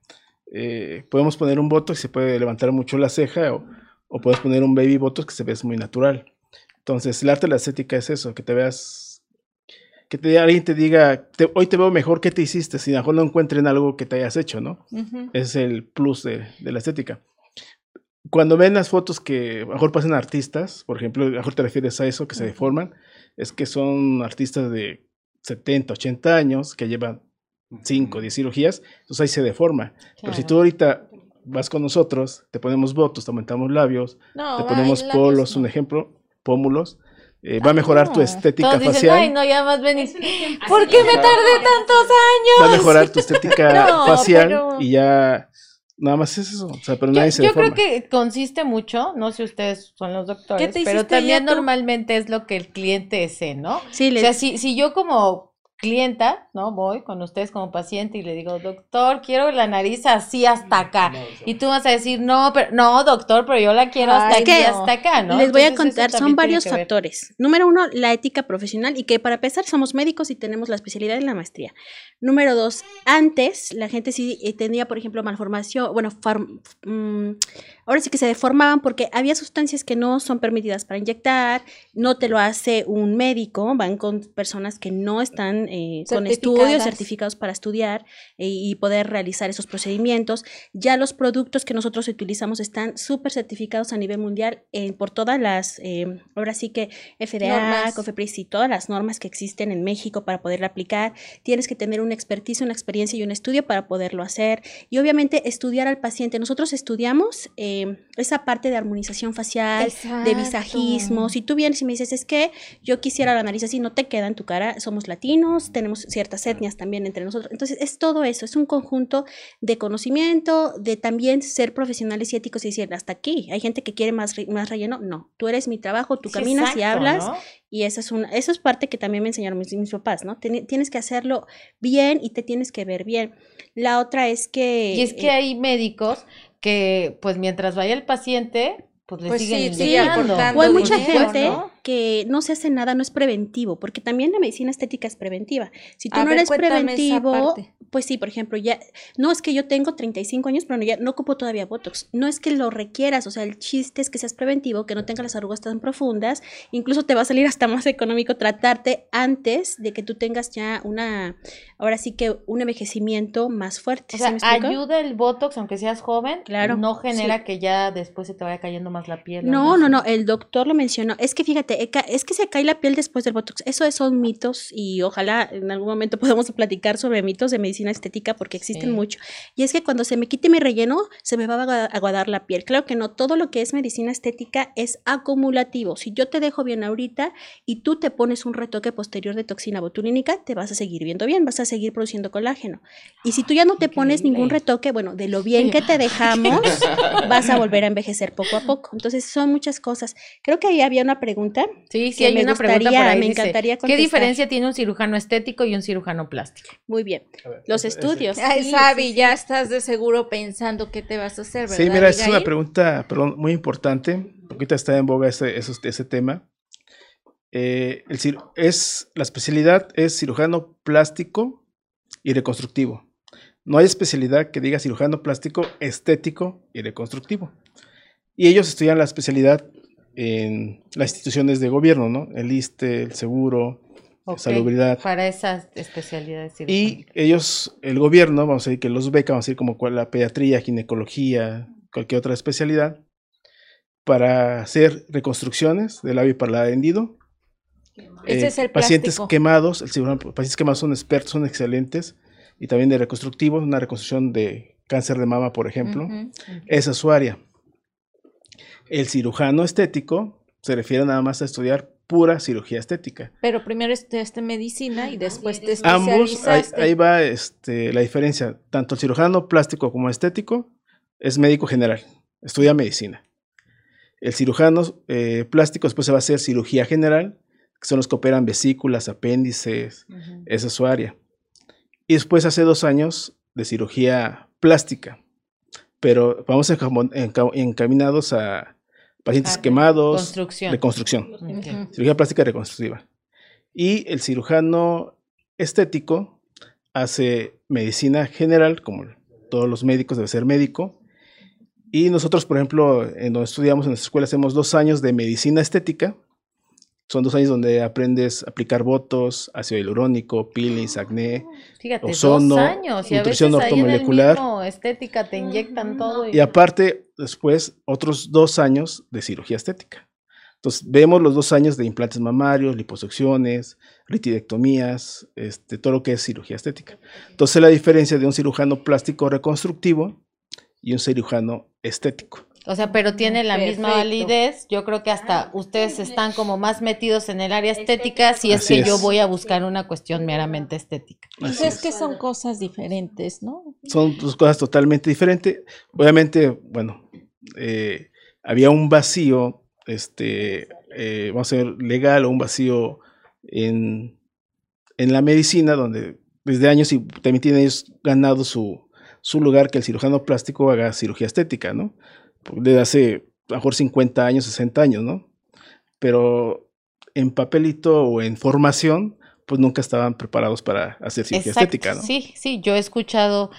Eh, podemos poner un botox y se puede levantar mucho la ceja o, o puedes poner un baby botox que se ve muy natural. Entonces el arte de la estética es eso, que te veas, que te, alguien te diga, "Te- hoy te veo mejor, ¿qué te hiciste? Si mejor no encuentren algo que te hayas hecho, ¿no? Ujú. Ese es el plus de, de la estética. Cuando ven las fotos que a mejor pasan artistas, por ejemplo, a mejor te refieres a eso, que se deforman, es que son artistas de 70, 80 años que llevan 5, 10 cirugías, entonces ahí se deforma. Pero si Claro. tú ahorita vas con nosotros, te ponemos botos, te aumentamos labios, No, te ponemos polos, un ejemplo, pómulos, eh, va a mejorar tu estética Todos dicen, facial, ay, no, ya más ven. y- Es un ejemplo. ¿Por qué me tardé tantos va a años? mejorar tu estética No, facial pero- y ya nada más es eso, o sea, pero Yo, nadie se yo creo que consiste mucho, no sé ustedes son los doctores, te pero también normalmente es lo que el cliente desee, ¿no? Sí, O les- sea, si, si yo como clienta, ¿no? Voy con ustedes como paciente y le digo, doctor, quiero la nariz así hasta acá. Y tú vas a decir, no, pero, no, doctor, pero yo la quiero hasta Ay, aquí, no. hasta acá, ¿no? Les voy a Entonces, contar, son varios factores. Número uno, la ética profesional y que para empezar somos médicos y tenemos la especialidad en la maestría. Número dos, antes la gente sí eh, tenía, por ejemplo, malformación, bueno, far- mm, ahora sí que se deformaban porque había sustancias que no son permitidas para inyectar, no te lo hace un médico, van con personas que no están eh, con estudios certificados para estudiar eh, y poder realizar esos procedimientos. Ya los productos que nosotros utilizamos están súper certificados a nivel mundial eh, por todas las, eh, ahora sí que FDA. COFEPRIS y todas las normas que existen en México para poderla aplicar. Tienes que tener una expertise, una experiencia y un estudio para poderlo hacer. Y obviamente estudiar al paciente. Nosotros estudiamos eh, esa parte de armonización facial, de visajismo. Si tú vienes y me dices, es que yo quisiera la nariz así, no te queda en tu cara, somos latinos, tenemos ciertas etnias también entre nosotros. Entonces, es todo eso, es un conjunto de conocimiento, de también ser profesionales y éticos y decir, hasta aquí, hay gente que quiere más, re- más relleno. No, tú eres mi trabajo, tú caminas y hablas. ¿no? Y eso es, una, eso es parte que también me enseñaron mis, mis papás, ¿no? Tienes que hacerlo bien y te tienes que ver bien. La otra es que... Y es que eh, hay médicos que, pues mientras vaya el paciente, pues le Pues siguen sí, O hay mucha dinero, gente ¿no? Que no se hace nada, no es preventivo, porque también la medicina estética es preventiva. Si tú A no ver, eres preventivo, pues sí, por ejemplo, ya, no es que yo tengo 35 años, pero no, ya no ocupo todavía Botox. No es que lo requieras, o sea, el chiste es que seas preventivo, que no tengas las arrugas tan profundas, incluso te va a salir hasta más económico tratarte antes de que tú tengas ya una, ahora sí que un envejecimiento más fuerte. O ¿sí sea, ayuda el Botox, aunque seas joven, Claro, no genera sí. que ya después se te vaya cayendo más la piel. No, no, no, el doctor lo mencionó. Es que fíjate, eh, es que se cae la piel después del Botox. Eso son mitos y ojalá en algún momento podamos platicar sobre mitos de medicina estética porque existen Sí. mucho. Y es que cuando se me quite mi relleno, se me va a agua- aguadar la piel. Claro que no, todo lo que es medicina estética es acumulativo. Si yo te dejo bien ahorita y tú te pones un retoque posterior de toxina botulínica, te vas a seguir viendo bien, vas a seguir produciendo colágeno. Y si tú ya no te pones ningún retoque, bueno, de lo bien que te dejamos, vas a volver a envejecer poco a poco. Entonces, son muchas cosas. Creo que ahí había una pregunta. Sí, sí, hay me una pregunta por gustaría- ahí. me dice, encantaría ¿Qué contestar. diferencia tiene un cirujano estético y un cirujano plástico? Muy bien. A ver, Los estudios. Ay, Sí, Fabi, sí, sí. ya estás de seguro pensando qué te vas a hacer, ¿verdad? Sí, mira, es una pregunta perdón, muy importante, ahorita está en boga ese, ese, ese tema. Eh, el cir- es, la especialidad es cirujano plástico y reconstructivo. No hay especialidad que diga cirujano plástico, estético y reconstructivo. Y ellos estudian la especialidad en las instituciones de gobierno, ¿no? El ISTE, el seguro, Ok, salubridad. Para esas especialidades Y ellos, el gobierno, vamos a decir que los beca, vamos a decir como la pediatría, ginecología, cualquier otra especialidad, para hacer reconstrucciones del labio paladar hendido. Ese Eh, es el pacientes plástico. quemados, el cirujano- pacientes quemados son expertos, son excelentes, y también de reconstructivos, una reconstrucción de cáncer de mama, por ejemplo. Esa es su área. El cirujano estético se refiere nada más a estudiar pura cirugía estética. Pero primero estudiaste medicina y después te Ambos, ahí, va este, la diferencia. Tanto el cirujano plástico como estético es médico general, estudia medicina. El cirujano eh, plástico después se va a hacer cirugía general, que son los que operan vesículas, apéndices, esa es su área. Y después hace dos años de cirugía plástica, pero vamos encam- enca- encaminados a pacientes Ah, quemados, Construcción. cirugía plástica reconstructiva. Y el cirujano estético hace medicina general, como todos los médicos debe ser médico. Y nosotros, por ejemplo, en donde estudiamos en nuestra escuela, hacemos dos años de medicina estética. Son dos años donde aprendes a aplicar votos, ácido hialurónico, peelings, acné. Fíjate, ozono, dos años. Y a veces nutrición ahí en el ortomolecular. mismo estética te inyectan todo. Y aparte, después, otros dos años de cirugía estética. Entonces, vemos los dos años de implantes mamarios, liposucciones, ritidectomías, este, todo lo que es cirugía estética. Entonces, la diferencia de un cirujano plástico reconstructivo y un cirujano estético. O sea, pero tiene la misma validez. Yo creo que hasta ustedes están como más metidos en el área estética si es Así que yo voy a buscar una cuestión meramente estética. Pues Así es es. que son cosas diferentes, ¿no? Son dos cosas totalmente diferentes. Obviamente, bueno, eh, había un vacío, este, eh, vamos a ver, legal o un vacío en, en la medicina, donde desde años y también tienen ellos ganado su, su lugar que el cirujano plástico haga cirugía estética, ¿no? Desde hace a lo mejor 50 años, 60 años, ¿no? Pero en papelito o en formación, pues nunca estaban preparados para hacer cirugía Exacto, estética, ¿no? Sí, sí, yo he escuchado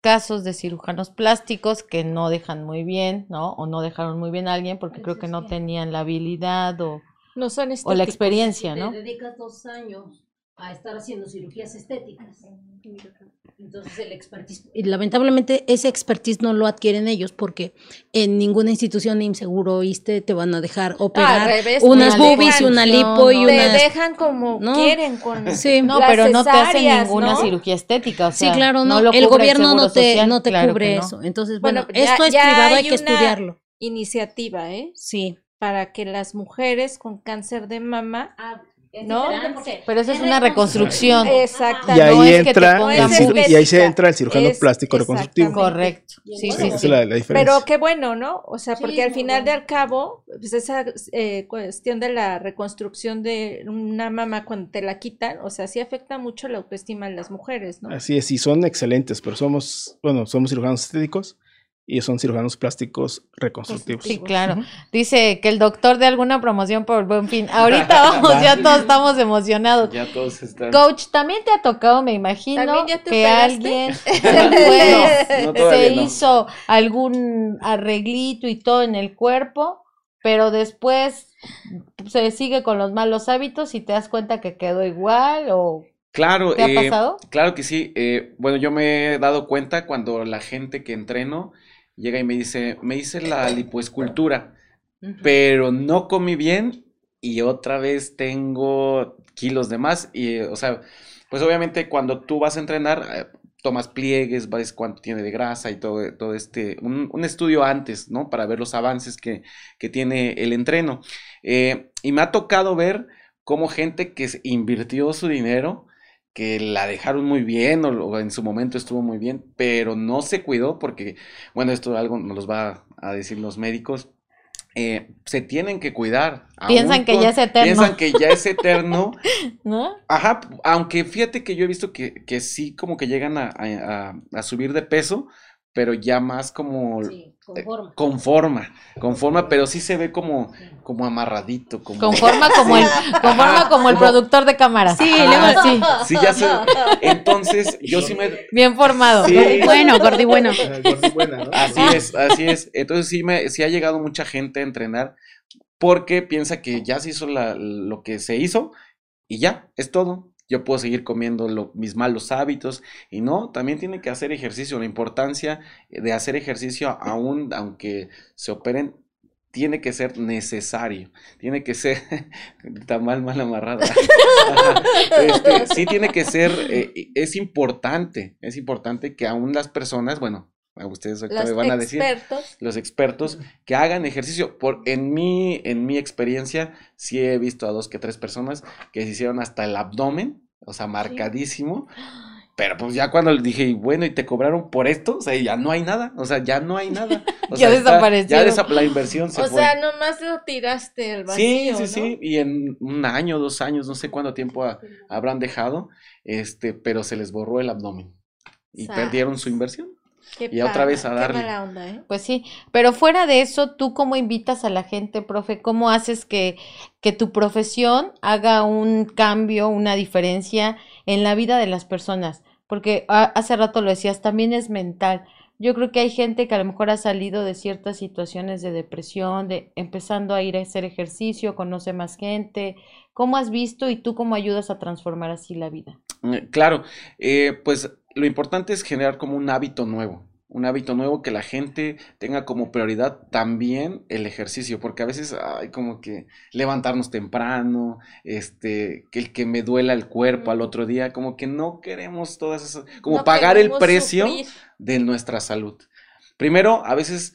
casos de cirujanos plásticos que no dejan muy bien, ¿no? O no dejaron muy bien a alguien porque creo que no tenían la habilidad o, No son o la experiencia, ¿no? Te dedicas dos años a estar haciendo cirugías estéticas. Entonces el expertise, y lamentablemente ese expertise no lo adquieren ellos porque en ninguna institución ni seguro ISTE te van a dejar Ah, operar revés, unas una boobies y una lipo y no. Te unas dejan como No. quieren con Sí. No, las pero no te hacen ninguna ¿no? cirugía estética, o Sí, sea, claro, no, lo el gobierno no te, Social, no te claro cubre eso. Entonces, Bueno, bueno, ya- esto es privado, hay hay que una- estudiarlo. Iniciativa, ¿eh? Sí. Para que las mujeres con cáncer de mama, ¿no? Pero eso es una reconstrucción. Exactamente. Y ahí no es que te entra pongan el y ahí se entra el cirujano Es- plástico reconstructivo. Correcto. Sí, Esa sí, es sí. la, la diferencia. Pero qué bueno, ¿no? O sea, Sí, porque al final bueno. del cabo, pues esa eh, cuestión de la reconstrucción de una mama cuando te la quitan, o sea, sí afecta mucho la autoestima de las mujeres, ¿no? Así es, y son excelentes, pero somos, bueno, somos cirujanos estéticos y son cirujanos plásticos reconstructivos. Sí, claro. Dice que el doctor de alguna promoción por buen fin. Ahorita vamos, ya todos estamos emocionados. Ya todos están. Coach, también te ha tocado, me imagino, ¿También ya te que alguien No, no, se no. hizo algún arreglito y todo en el cuerpo, pero después se sigue con los malos hábitos y te das cuenta que quedó igual o Claro, ¿te ha eh, pasado? Claro que sí. eh, bueno, yo me he dado cuenta cuando la gente que entreno llega y me dice, me hice la lipoescultura, pero no comí bien y otra vez tengo kilos de más. Y, o sea, pues obviamente cuando tú vas a entrenar, eh, tomas pliegues, ves cuánto tiene de grasa y todo, todo este, un, un estudio antes, ¿no? Para ver los avances que, que tiene el entreno. Eh, y me ha tocado ver cómo gente que invirtió su dinero, que la dejaron muy bien o, o en su momento estuvo muy bien, pero no se cuidó porque, bueno, esto algo nos los va a decir los médicos, eh, se tienen que cuidar. Piensan que con- ya es eterno. Piensan que ya es eterno. ¿No? Ajá, aunque fíjate que yo he visto que, que sí como que llegan a, a- a- a subir de peso, pero ya más como Sí, conforme. conforma, conforma, pero sí se ve como, como amarradito, como... Conforma como el, conforma como el productor de cámara. Sí, luego- sí, Sí, ya sé. Entonces, yo sí me... bien formado. Sí, Bueno, gordi bueno. Así es, así es. Entonces sí me, sí ha llegado mucha gente a entrenar porque piensa que ya se hizo la- lo que se hizo y ya, es todo. Yo puedo seguir comiendo lo- mis malos hábitos y no, también tiene que hacer ejercicio. La importancia de hacer ejercicio aún aunque se operen tiene que ser necesario, tiene que ser, está mal, mal amarrada. Este, sí tiene que ser, eh, es importante, es importante que aún las personas, bueno, a ustedes ahorita Los me van a decir, expertos. los expertos, que hagan ejercicio. Por, en, mi, en mi experiencia, sí he visto a dos que tres personas que se hicieron hasta el abdomen, o sea, marcadísimo, Pero pues ya cuando le dije, bueno, ¿y te cobraron por esto? O sea, ya no hay nada, o sea, ya no hay nada. O Ya sea, desapareció. Ya la inversión se O fue. sea, nomás lo tiraste al Sí, vacío, sí, ¿no? sí, y en un año, dos años, no sé cuánto tiempo ha- habrán dejado, este, pero se les borró el abdomen y perdieron su inversión. Qué Y otra vez a darle. Qué mala onda, ¿eh? Pues sí, pero fuera de eso, ¿tú cómo invitas a la gente, profe? ¿Cómo haces que, que tu profesión haga un cambio, una diferencia en la vida de las personas? Porque a- hace rato lo decías, también es mental. Yo creo que hay gente que a lo mejor ha salido de ciertas situaciones de depresión, de empezando a ir a hacer ejercicio, conoce más gente. ¿Cómo has visto y tú cómo ayudas a transformar así la vida? Eh, Claro, eh, pues lo importante es generar como un hábito nuevo, un hábito nuevo que la gente tenga como prioridad también el ejercicio, porque a veces hay como que levantarnos temprano, este, que el que me duela el cuerpo al otro día, como que no queremos todas esas, como No pagar el precio sufrir. de nuestra salud. Primero, a veces,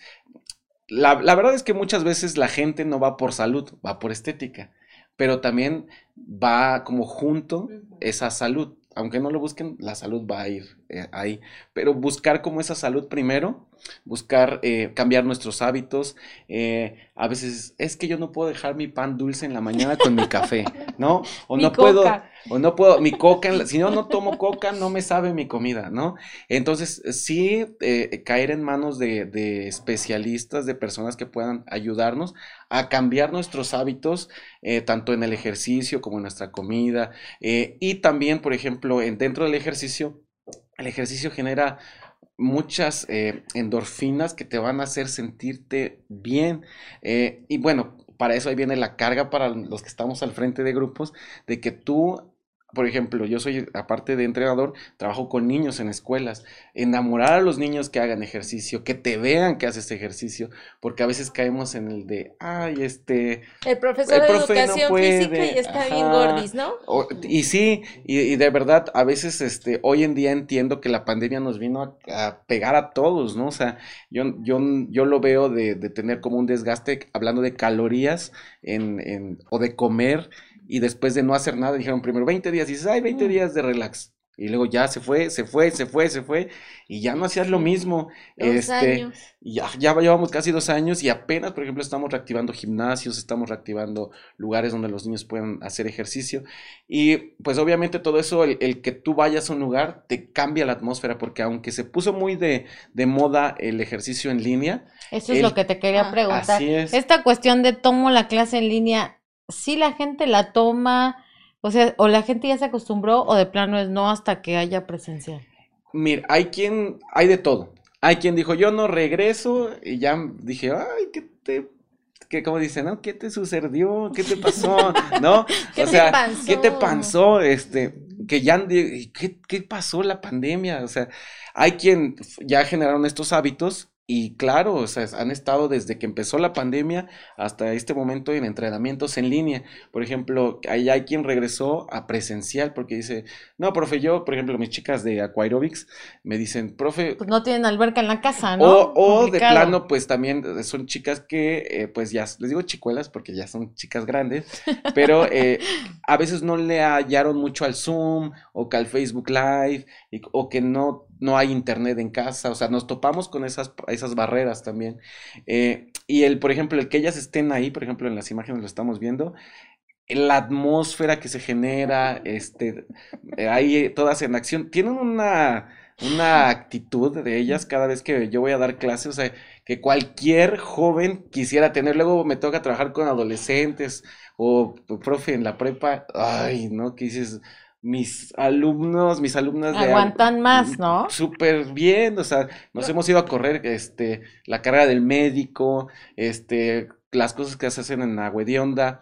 la, la verdad es que muchas veces la gente no va por salud, va por estética, pero también va como junto esa salud. Aunque no lo busquen, la salud va a ir eh, ahí. Pero buscar como esa salud primero, buscar eh, cambiar nuestros hábitos. eh, a veces es que yo no puedo dejar mi pan dulce en la mañana con mi café, ¿no? O Mi no puedo, o no puedo, mi coca, en la- si no, no tomo coca, no me sabe mi comida, ¿no? Entonces, sí, caer en manos de, de especialistas, de personas que puedan ayudarnos a cambiar nuestros hábitos, tanto en el ejercicio como en nuestra comida. y también, por ejemplo, en, dentro del ejercicio, el ejercicio genera muchas eh, endorfinas que te van a hacer sentirte bien. eh, y bueno, para eso ahí viene la carga para los que estamos al frente de grupos, de que tú, por ejemplo, yo soy, aparte de entrenador, trabajo con niños en escuelas. Enamorar a los niños que hagan ejercicio, que te vean que haces ejercicio, porque a veces caemos en el de, ay, este, El profesor El de profe no educación física y está bien gordis, ¿no? O- y sí, y, y de verdad, a veces, este, hoy en día entiendo que la pandemia nos vino a, a pegar a todos, ¿no? O sea, yo, yo, yo lo veo de, de tener como un desgaste, hablando de calorías en, en, o de comer, y después de no hacer nada, dijeron primero 20 días, y dices, ay, 20 días de relax. Y luego ya se fue, se fue, se fue, se fue, y ya no hacías lo mismo. Dos este, años. Ya, ya llevamos casi dos años y apenas, por ejemplo, estamos reactivando gimnasios, estamos reactivando lugares donde los niños puedan hacer ejercicio. Y pues obviamente todo eso, el, el que tú vayas a un lugar, te cambia la atmósfera, porque aunque se puso muy de, de moda el ejercicio en línea, Eso es El- lo que te quería Ah, preguntar. así es. Esta cuestión de tomo la clase en línea, si la gente la toma, o sea, o la gente ya se acostumbró o de plano es no hasta que haya presencial. Mira, hay quien, hay de todo. Hay quien dijo, yo no regreso, y ya dije, ay, ¿qué te, qué, cómo dicen, no? ¿Qué te sucedió? ¿Qué te pasó? ¿No? ¿Qué o te sea, pasó? ¿qué te pasó? Este, que ya, ¿qué, qué pasó la pandemia? O sea, hay quien ya generaron estos hábitos y claro, o sea, han estado desde que empezó la pandemia hasta este momento en entrenamientos en línea. Por ejemplo, hay, hay quien regresó a presencial porque dice, no, profe, yo, por ejemplo, mis chicas de Aquaerobics me dicen, profe, Pues no tienen alberca en la casa, ¿no? o, o de plano, pues también eh, son chicas que, eh, pues ya, les digo chicuelas porque ya son chicas grandes, pero eh, a veces no le hallaron mucho al Zoom o que al Facebook Live y- o que no, no hay internet en casa, o sea, nos topamos con esas, esas barreras también. Eh, y el, por ejemplo, el que ellas estén ahí, por ejemplo, en las imágenes lo estamos viendo, la atmósfera que se genera, este, eh, ahí todas en acción, tienen una, una actitud de ellas cada vez que yo voy a dar clases, o sea, que cualquier joven quisiera tener. Luego me toca trabajar con adolescentes o profe en la prepa, ay, ¿no? Que dices, mis alumnos, mis alumnas de Aguantan más, ¿no? Súper bien, o sea, nos hemos ido a correr este, la carrera del médico, este, las cosas que se hacen en Agua de Onda.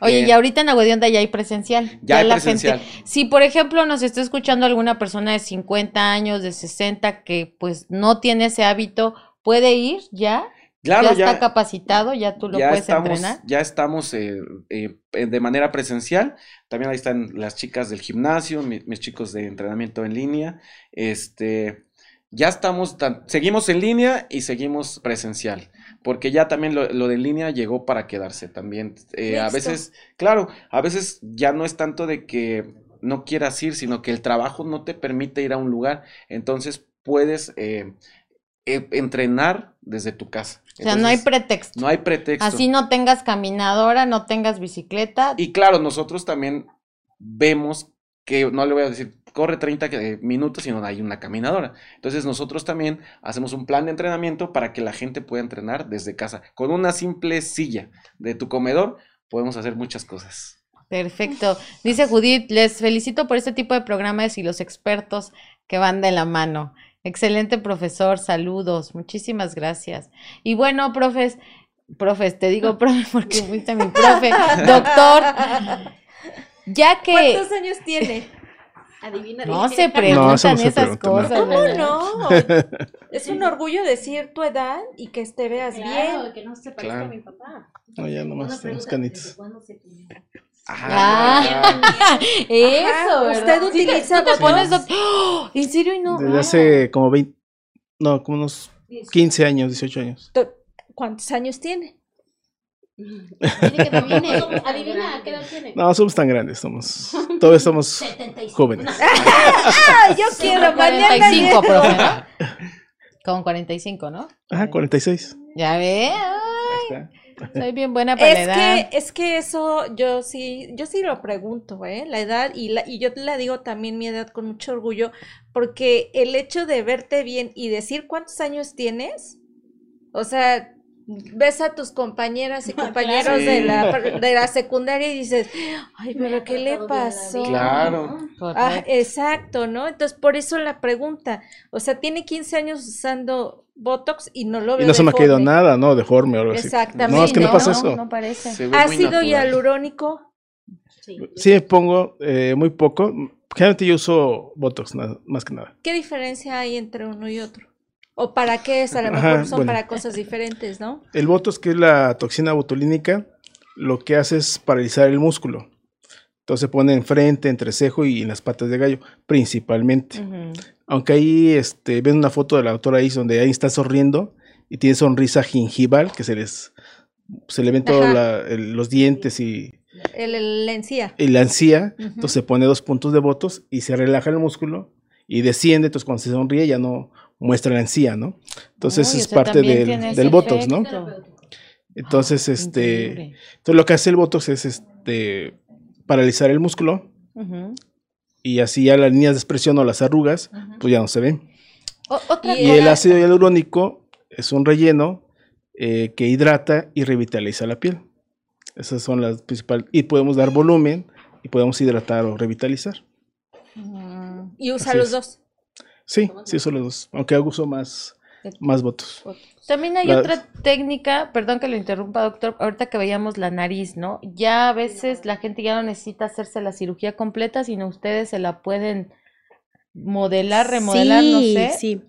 Oye, Eh, y ahorita en Agua de Onda ya hay presencial. Ya hay la presencial. gente, si por ejemplo nos está escuchando alguna persona de 50 años, de 60, que pues no tiene ese hábito, ¿puede ir ya? Claro, ya ya, está capacitado, ya tú lo ya puedes estamos, entrenar. ya estamos eh, eh, eh, de manera presencial. También ahí están las chicas del gimnasio, mi- mis chicos de entrenamiento en línea. Este, ya estamos, tan- seguimos en línea y seguimos presencial, porque ya también lo, lo de línea llegó para quedarse también. Eh, a veces, claro, a veces ya no es tanto de que no quieras ir, sino que el trabajo no te permite ir a un lugar. Entonces puedes eh, eh, entrenar desde tu casa. O sea, no hay pretexto. No hay pretexto. Así no tengas caminadora, no tengas bicicleta. Y claro, nosotros también vemos que, no le voy a decir, corre 30 que- minutos, sino hay una caminadora. Entonces nosotros también hacemos un plan de entrenamiento para que la gente pueda entrenar desde casa. Con una simple silla de tu comedor podemos hacer muchas cosas. Perfecto. Dice Judith, les felicito por este tipo de programas y los expertos que van de la mano. Excelente profesor, saludos, muchísimas gracias. Y bueno, profes, profes, te digo profe porque fuiste mi profe, doctor, ya que ¿Cuántos años tiene? Adivina. no dije. se preguntan eso no se esas pregunta, cosas. ¿Cómo ¿verdad? no? Es un orgullo decir tu edad y que te veas bien. que no se parezca Claro. a mi papá. No, ya nomás tenemos canitas. Ah, eso, Ajá, ¿verdad? ¿usted Sí te- utiliza sí te pones botox? doc- ¡Oh! ¿En serio y no? Desde hace como 20, no, como unos 15 años, 18 años. To- ¿Cuántos años tiene? Tiene que adivine. Adivina, ¿qué edad tiene? No, somos tan grandes, somos, todavía somos jóvenes. ¡Ah, yo quiero! Mañana 45, llego. profe, ¿no? Como 45, ¿no? Ajá, 46. Ya ve, Ahí ay, está. Soy bien buena para la Es edad. que, es que eso yo sí, yo sí lo pregunto, ¿eh? La edad, y, la, y yo la digo también mi edad con mucho orgullo, porque el hecho de verte bien y decir cuántos años tienes, o sea, ves a tus compañeras y compañeros Sí. de, la, de la secundaria y dices, ay, pero ¿qué le pasó? Claro. Ah, Correcto. exacto, ¿no? Entonces, por eso la pregunta, o sea, tiene 15 años usando Botox y no lo veo Y no se me ha caído deforme. nada, ¿no? Deforme o algo así. Exactamente. No, es que no, no, pasa eso. no parece. Ácido hialurónico. Sí, me pongo eh, muy poco. Generalmente yo uso Botox, nada- más que nada. ¿Qué diferencia hay entre uno y otro? ¿O para qué es? A lo Ajá, mejor son bueno. para cosas diferentes, ¿no? El Botox, que es la toxina botulínica, lo que hace es paralizar el músculo. Entonces se pone enfrente, entre cejo y en las patas de gallo, principalmente. Aunque ahí este, ven una foto de la doctora ahí donde ahí está sonriendo y tiene sonrisa gingival, que se les se le ven todos los dientes y, El, el la encía. y la encía. Entonces se pone dos puntos de botox y se relaja el músculo y desciende. Entonces cuando se sonríe ya no muestra la encía, ¿no? Entonces Uy, es parte del, botox, ¿no? Entonces, Ah, este, increíble. entonces lo que hace el botox es este paralizar el músculo y así ya las líneas de expresión o las arrugas, pues ya no se ven. O- otra Y el ácido hialurónico es un relleno eh, que hidrata y revitaliza la piel. Esas son las principales. Y podemos dar volumen y podemos hidratar o revitalizar. Y usa Así los es. dos. Sí, sí, son los dos. Aunque uso más, más votos. También hay La- otra técnica, perdón que lo interrumpa, doctor, ahorita que veíamos la nariz, ¿no? Ya a veces la gente ya no necesita hacerse la cirugía completa, sino ustedes se la pueden modelar, remodelar, no Sí, sé. Sí,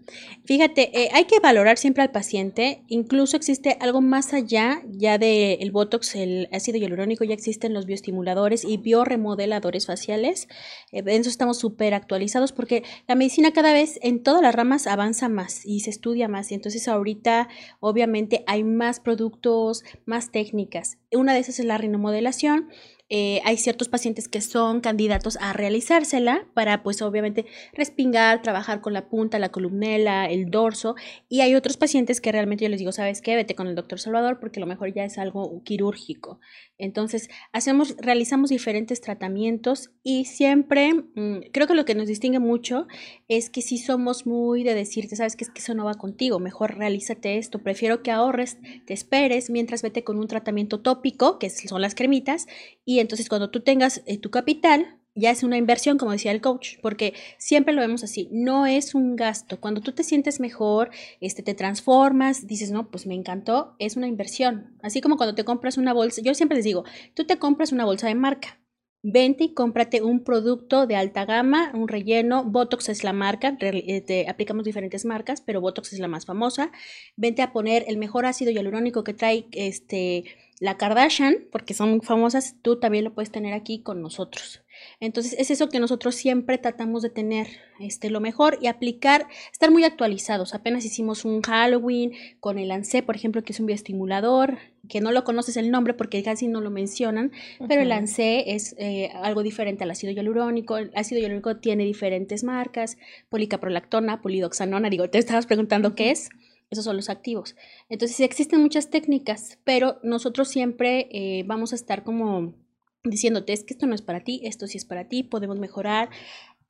fíjate, eh, hay que valorar siempre al paciente. Incluso existe algo más allá ya del Botox, el ácido hialurónico, ya existen los bioestimuladores y bioremodeladores faciales. Eh, en eso estamos súper actualizados porque la medicina cada vez en todas las ramas avanza más y se estudia más. Y entonces ahorita obviamente hay más productos, más técnicas. Una de esas es la rinomodelación. Eh, hay ciertos pacientes que son candidatos a realizársela para, pues, obviamente, respingar, trabajar con la punta, la columnela, el dorso. Y hay otros pacientes que realmente yo les digo, ¿sabes qué? Vete con el doctor Salvador porque a lo mejor ya es algo quirúrgico. Entonces, hacemos, realizamos diferentes tratamientos y siempre, mm, creo que lo que nos distingue mucho es que sí somos muy de decirte, ¿sabes qué? Es que eso no va contigo, mejor realízate esto. Prefiero que ahorres, te esperes mientras vete con un tratamiento tópico, que son las cremitas, y entonces cuando tú tengas eh, tu capital, ya es una inversión, como decía el coach, porque siempre lo vemos así, no es un gasto. Cuando tú te sientes mejor, este, te transformas, dices, no, pues me encantó, es una inversión. Así como cuando te compras una bolsa, yo siempre les digo, tú te compras una bolsa de marca, vente y cómprate un producto de alta gama, un relleno, Botox es la marca, re- eh, te aplicamos diferentes marcas, pero Botox es la más famosa. Vente a poner el mejor ácido hialurónico que trae este la Kardashian, porque son muy famosas, tú también lo puedes tener aquí con nosotros. Entonces, es eso que nosotros siempre tratamos de tener este, lo mejor y aplicar, estar muy actualizados. Apenas hicimos un Halloween con el ANSE, por ejemplo, que es un bioestimulador, que no lo conoces el nombre porque casi no lo mencionan, pero el ANSE es eh, algo diferente al ácido hialurónico. El ácido hialurónico tiene diferentes marcas, policaprolactona, polidoxanona, digo, te estabas preguntando qué es. Esos son los activos. Entonces, existen muchas técnicas, pero nosotros siempre eh, vamos a estar como diciéndote, es que esto no es para ti, esto sí es para ti, podemos mejorar.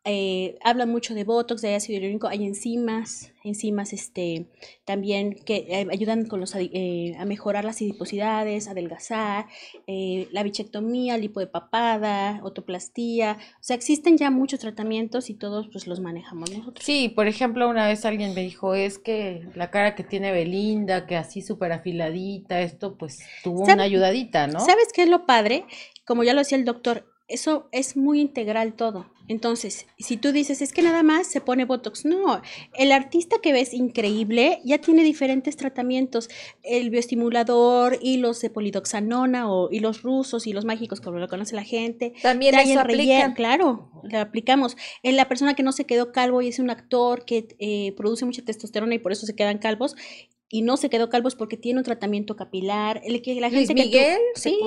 Eh, habla mucho de Botox, de ácido hialurónico, hay enzimas, enzimas este, también que eh, ayudan con los, eh, a mejorar las adiposidades, adelgazar, la bichectomía, lipo de papada, otoplastía, o sea, existen ya muchos tratamientos y todos pues los manejamos nosotros. Sí, por ejemplo, una vez alguien me dijo, es que la cara que tiene Belinda, que así súper afiladita, esto pues tuvo una ayudadita, ¿no? ¿Sabes qué es lo padre? Como ya lo decía el doctor, eso es muy integral todo. Entonces, si tú dices, es que nada más se pone Botox, no, el artista que ves increíble ya tiene diferentes tratamientos, el bioestimulador, hilos de polidoxanona o hilos rusos, hilos mágicos, como lo conoce la gente. También eso aplican. Claro, lo aplicamos. En la persona que no se quedó calvo y es un actor que eh, produce mucha testosterona y por eso se quedan calvos, y no se quedó calvo es porque tiene un tratamiento capilar. El que la gente Miguel que sí,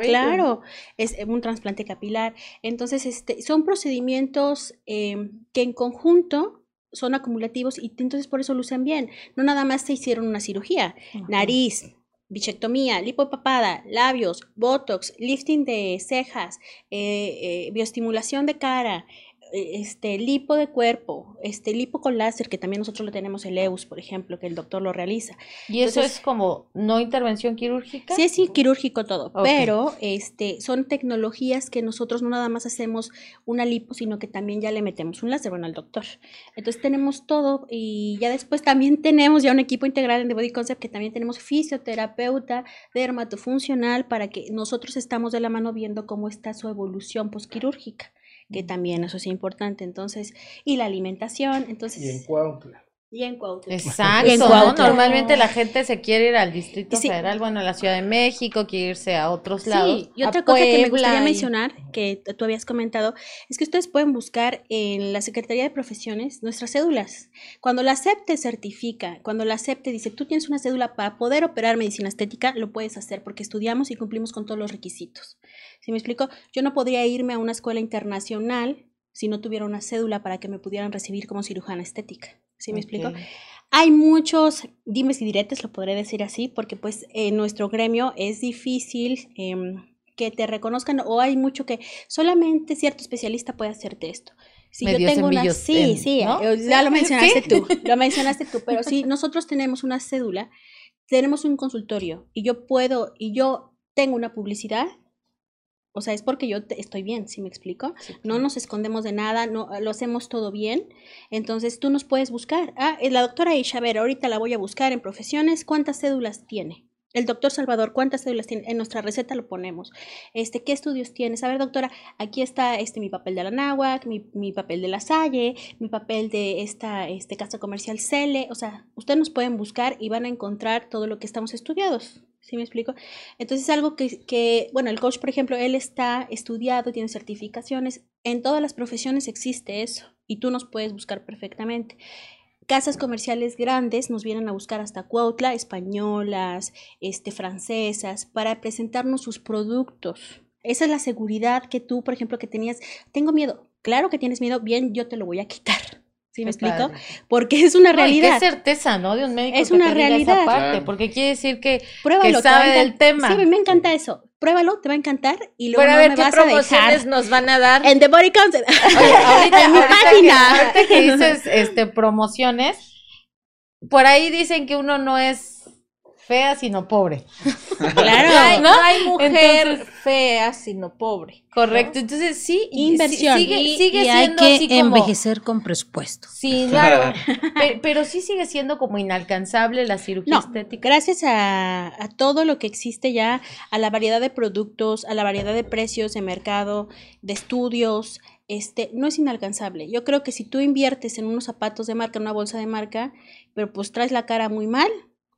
claro, es un trasplante capilar. Entonces, este, son procedimientos em, que en conjunto son acumulativos y entonces por eso lucen bien. No nada más se hicieron una cirugía, nariz, bichectomía, lipopapada, labios, botox, lifting de cejas, eh, eh, bioestimulación de cara, este lipo de cuerpo, este lipo con láser, que también nosotros lo tenemos el EUS, por ejemplo, que el doctor lo realiza. ¿Y eso es como no intervención quirúrgica? Sí, sí, quirúrgico todo, pero este son tecnologías que nosotros no nada más hacemos una lipo, sino que también ya le metemos un láser, bueno, al doctor. Entonces tenemos todo y ya después también tenemos ya un equipo integral en The Body Concept que también tenemos fisioterapeuta, dermatofuncional, para que nosotros estamos de la mano viendo cómo está su evolución posquirúrgica que también eso es importante, entonces, y la alimentación, entonces... Y en. Y en Cuautla. Exacto, Normalmente la gente se quiere ir al Distrito Federal, bueno, a la Ciudad de México, quiere irse a otros lados. Sí, y otra cosa que me gustaría mencionar, que tú habías comentado, es que ustedes pueden buscar en la Secretaría de Profesiones nuestras cédulas. Cuando la SEP te certifica, cuando la SEP te dice, tú tienes una cédula para poder operar medicina estética, lo puedes hacer porque estudiamos y cumplimos con todos los requisitos. ¿Sí me explico? Yo no podría irme a una escuela internacional si no tuviera una cédula para que me pudieran recibir como cirujana estética. ¿Sí me explico? Hay muchos dimes y diretes, lo podré decir así, porque pues en nuestro gremio es difícil em, que te reconozcan o hay mucho que solamente cierto especialista puede hacerte esto. Si yo tengo una, sí, sí, eh, ya lo mencionaste tú, lo mencionaste tú, pero si nosotros tenemos una cédula, tenemos un consultorio y yo puedo y yo tengo una publicidad, o sea, es porque yo estoy bien, ¿sí me explico? No nos escondemos de nada, no lo hacemos todo bien. Entonces tú nos puedes buscar. Ah, la doctora Isha, a ver, ahorita la voy a buscar en profesiones. ¿Cuántas cédulas tiene? El doctor Salvador, ¿cuántas cédulas tiene? En nuestra receta lo ponemos. Este, ¿qué estudios tienes? A ver, doctora, aquí está este mi papel de la náhuac, mi, mi papel de la Salle, mi papel de esta este, casa comercial Cele. O sea, ustedes nos pueden buscar y van a encontrar todo lo que estamos estudiados. ¿Sí me explico? Entonces es algo que, que, bueno, el coach, por ejemplo, él está estudiado, tiene certificaciones. En todas las profesiones existe eso y tú nos puedes buscar perfectamente. Casas comerciales grandes nos vienen a buscar hasta Cuautla, españolas, este, francesas, para presentarnos sus productos. Esa es la seguridad que tú, por ejemplo, que tenías. Tengo miedo. Claro que tienes miedo, bien, yo te lo voy a quitar. ¿Sí me explico? Porque es una realidad. qué certeza, ¿no? De un médico. Es una realidad. Esa parte, Porque quiere decir que, que sabe del tema. Sí, me encanta eso. Pruébalo, te va a encantar y luego no a ver, me ¿qué vas a dejar. nos van a dar? En The Body Concept. Oye, ahorita, en mi ahorita página. Que, ahorita que dices este, promociones, por ahí dicen que uno no es fea sino pobre. Claro. No hay, ¿no? no hay mujer Entonces- fea sino pobre. Correcto. Entonces sí, Inversión. Sigue, Y, sigue y hay siendo que así como- envejecer con presupuesto. Sí, claro. pero, pero sí sigue siendo como inalcanzable la cirugía No, estética. gracias a, a todo lo que existe ya, a la variedad de productos, a la variedad de precios de mercado, de estudios, este, no es inalcanzable. Yo creo que si tú inviertes en unos zapatos de marca, en una bolsa de marca, pero pues traes la cara muy mal,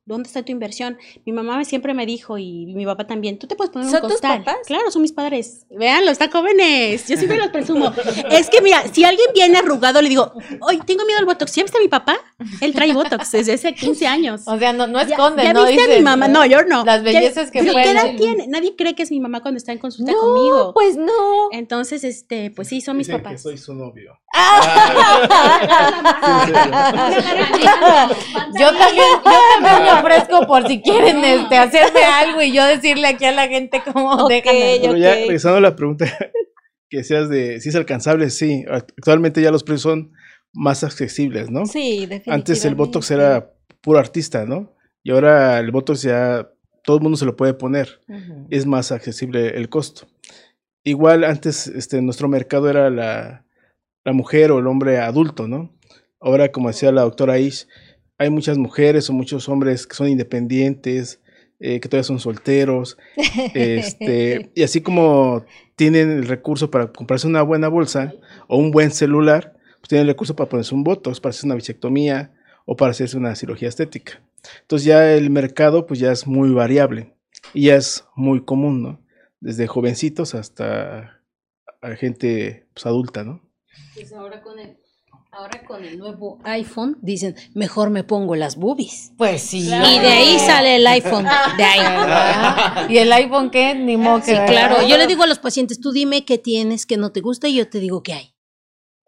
¿Dónde está tu inversión? Mi mamá siempre me dijo y mi papá también, tú te puedes poner un ¿Son tus costal. papás? Claro, son mis padres. Veanlo, están jóvenes. Yo siempre los presumo. es que mira, si alguien viene arrugado, le digo, hoy tengo miedo al botox. ¿Ya viste a mi papá? Él trae botox desde hace 15 años. O sea, no, no Ya- esconde, ¿Ya, no viste a mi mamá? No, yo no. Las Ya- bellezas que ¿Pero ¿Qué edad tiene? Nadie cree que es mi mamá cuando está en consulta No, conmigo. pues no. Entonces, este, pues sí, son mis Dicen que papás. soy su novio. yo también, yo también ofrezco por si quieren este, hacerme algo y yo decirle aquí a la gente cómo Ok, dejan. el- Pero ya regresando a la pregunta que decías de si es alcanzable, sí. Actualmente ya los precios son más accesibles, ¿no? Sí, definitivamente. Antes el Botox era puro artista, ¿no? Y ahora el Botox ya todo el mundo se lo puede poner. Es más accesible el costo. Igual antes este, nuestro mercado era la, la mujer o el hombre adulto, ¿no? Ahora, como decía la doctora Ish, hay muchas mujeres o muchos hombres que son independientes, eh, que todavía son solteros, este, y así como tienen el recurso para comprarse una buena bolsa o un buen celular, pues tienen el recurso para ponerse un botox, para hacerse una bichectomía o para hacerse una cirugía estética. Entonces ya el mercado pues ya es muy variable y ya es muy común, ¿no? Desde jovencitos hasta a gente pues, adulta, ¿no? Pues ahora con el, ahora con el nuevo iPhone dicen, mejor me pongo las boobies. Pues sí. Y de ahí sale el iPhone, de ahí. ¿Y el iPhone qué? Ni modo que. Sí, claro. Yo le digo a los pacientes, tú dime qué tienes, que no te gusta y yo te digo qué hay.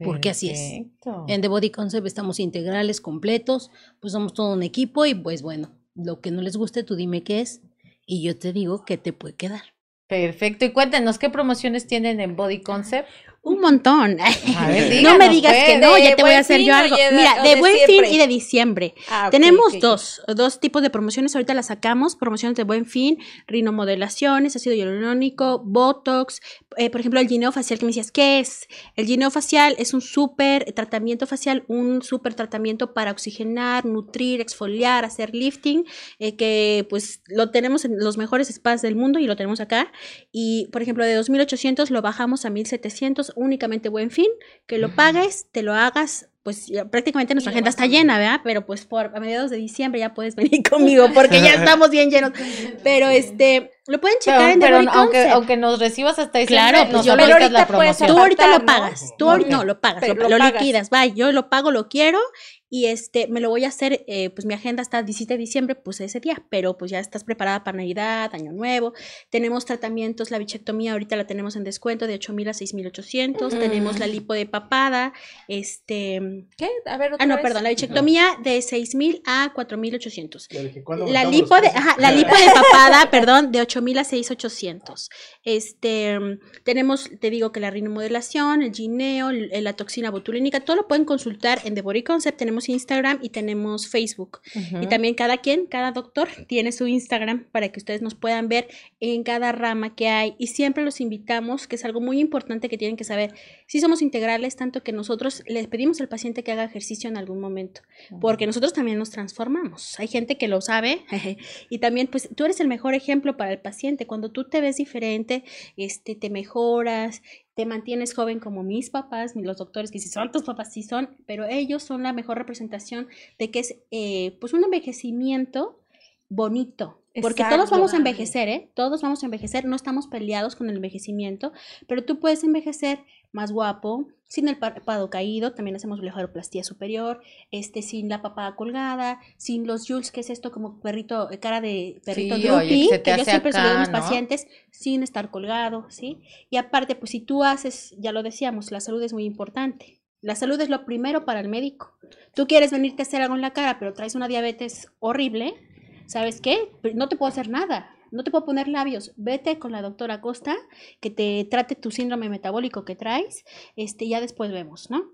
porque así es. Perfecto. En The Body Concept estamos integrales, completos, pues somos todo un equipo y pues bueno, lo que no les guste, tú dime qué es y yo te digo qué te puede quedar. Perfecto. Y cuéntenos, ¿qué promociones tienen en Body Concept? Un montón. A ver, no díganos, me digas pues. que no, ¿De ya te voy a hacer yo algo. de- Mira, de de buen fin y de diciembre. Ah, Tenemos dos, dos tipos de promociones, ahorita las sacamos, promociones de buen fin, rinomodelaciones, ácido hialurónico, botox, eh, por ejemplo el gineo facial que me decías, ¿qué es? El gineo facial es un súper tratamiento facial, un súper tratamiento para oxigenar, nutrir, exfoliar, hacer lifting, eh, que pues lo tenemos en los mejores spas del mundo y lo tenemos acá, y por ejemplo de 2800 lo bajamos a 1700, únicamente buen fin, que lo pagues, te lo hagas pues ya prácticamente nuestra agenda está llena, ¿verdad? Pero pues por a mediados de diciembre ya puedes venir conmigo porque ya estamos bien llenos. Pero este, lo pueden checar Pero, en The pero Body aunque, Concept. aunque nos recibas hasta diciembre, Claro, pues yo- pero la ahorita puedes promoción. Tú ahorita lo ¿no? pagas, tú ahorita Ok. no lo pagas, lo, lo lo pagas. liquidas, va, yo lo pago, lo quiero y este me lo voy a hacer, eh, pues mi agenda está 17 de diciembre, pues ese día, pero pues ya estás preparada para Navidad, Año Nuevo. Tenemos tratamientos, la bichectomía ahorita la tenemos en descuento de 8000 a 6800, Mm. tenemos la lipo de papada, este ¿Qué? A ver, otra Ah, no, vez. perdón, la bichectomía de 6000 a 4800. Ya dije, ¿cuándo La lipo de, ajá, la lipo de papada, perdón, de 8000 a 6800. Este, tenemos, te digo que la rinomodelación, el gineo, el- la toxina botulínica, todo lo pueden consultar en The Body Concept. Tenemos Instagram y tenemos Facebook. Ujú. Y también cada quien, cada doctor tiene su Instagram para que ustedes nos puedan ver en cada rama que hay. Y siempre los invitamos, que es algo muy importante que tienen que saber. Si somos integrales, tanto que nosotros les pedimos al paciente que haga ejercicio en algún momento, porque nosotros también nos transformamos. Hay gente que lo sabe y también, pues, tú eres el mejor ejemplo para el paciente. Cuando tú te ves diferente, este, te mejoras, te mantienes joven como mis papás, los doctores que si son tus papás, sí son, pero ellos son la mejor representación de que es, eh, pues, un envejecimiento bonito. Porque todos vamos a envejecer, ¿eh? Todos vamos a envejecer, no estamos peleados con el envejecimiento, pero tú puedes envejecer más guapo, sin el párpado caído, también hacemos blefaroplastía superior, este, sin la papada colgada, sin los jules, que es esto como perrito, cara de perrito Sí, droopy, oye, que yo siempre digo a mis acá, ¿no? pacientes, sin estar colgado, ¿sí? Y aparte, pues si tú haces, ya lo decíamos, la salud es muy importante. La salud es lo primero para el médico. Tú quieres venirte a hacer algo en la cara, pero traes una diabetes horrible, ¿sabes qué? No te puedo hacer nada. No te puedo poner labios. Vete con la doctora Costa que te trate tu síndrome metabólico que traes. Este, ya después vemos, ¿no?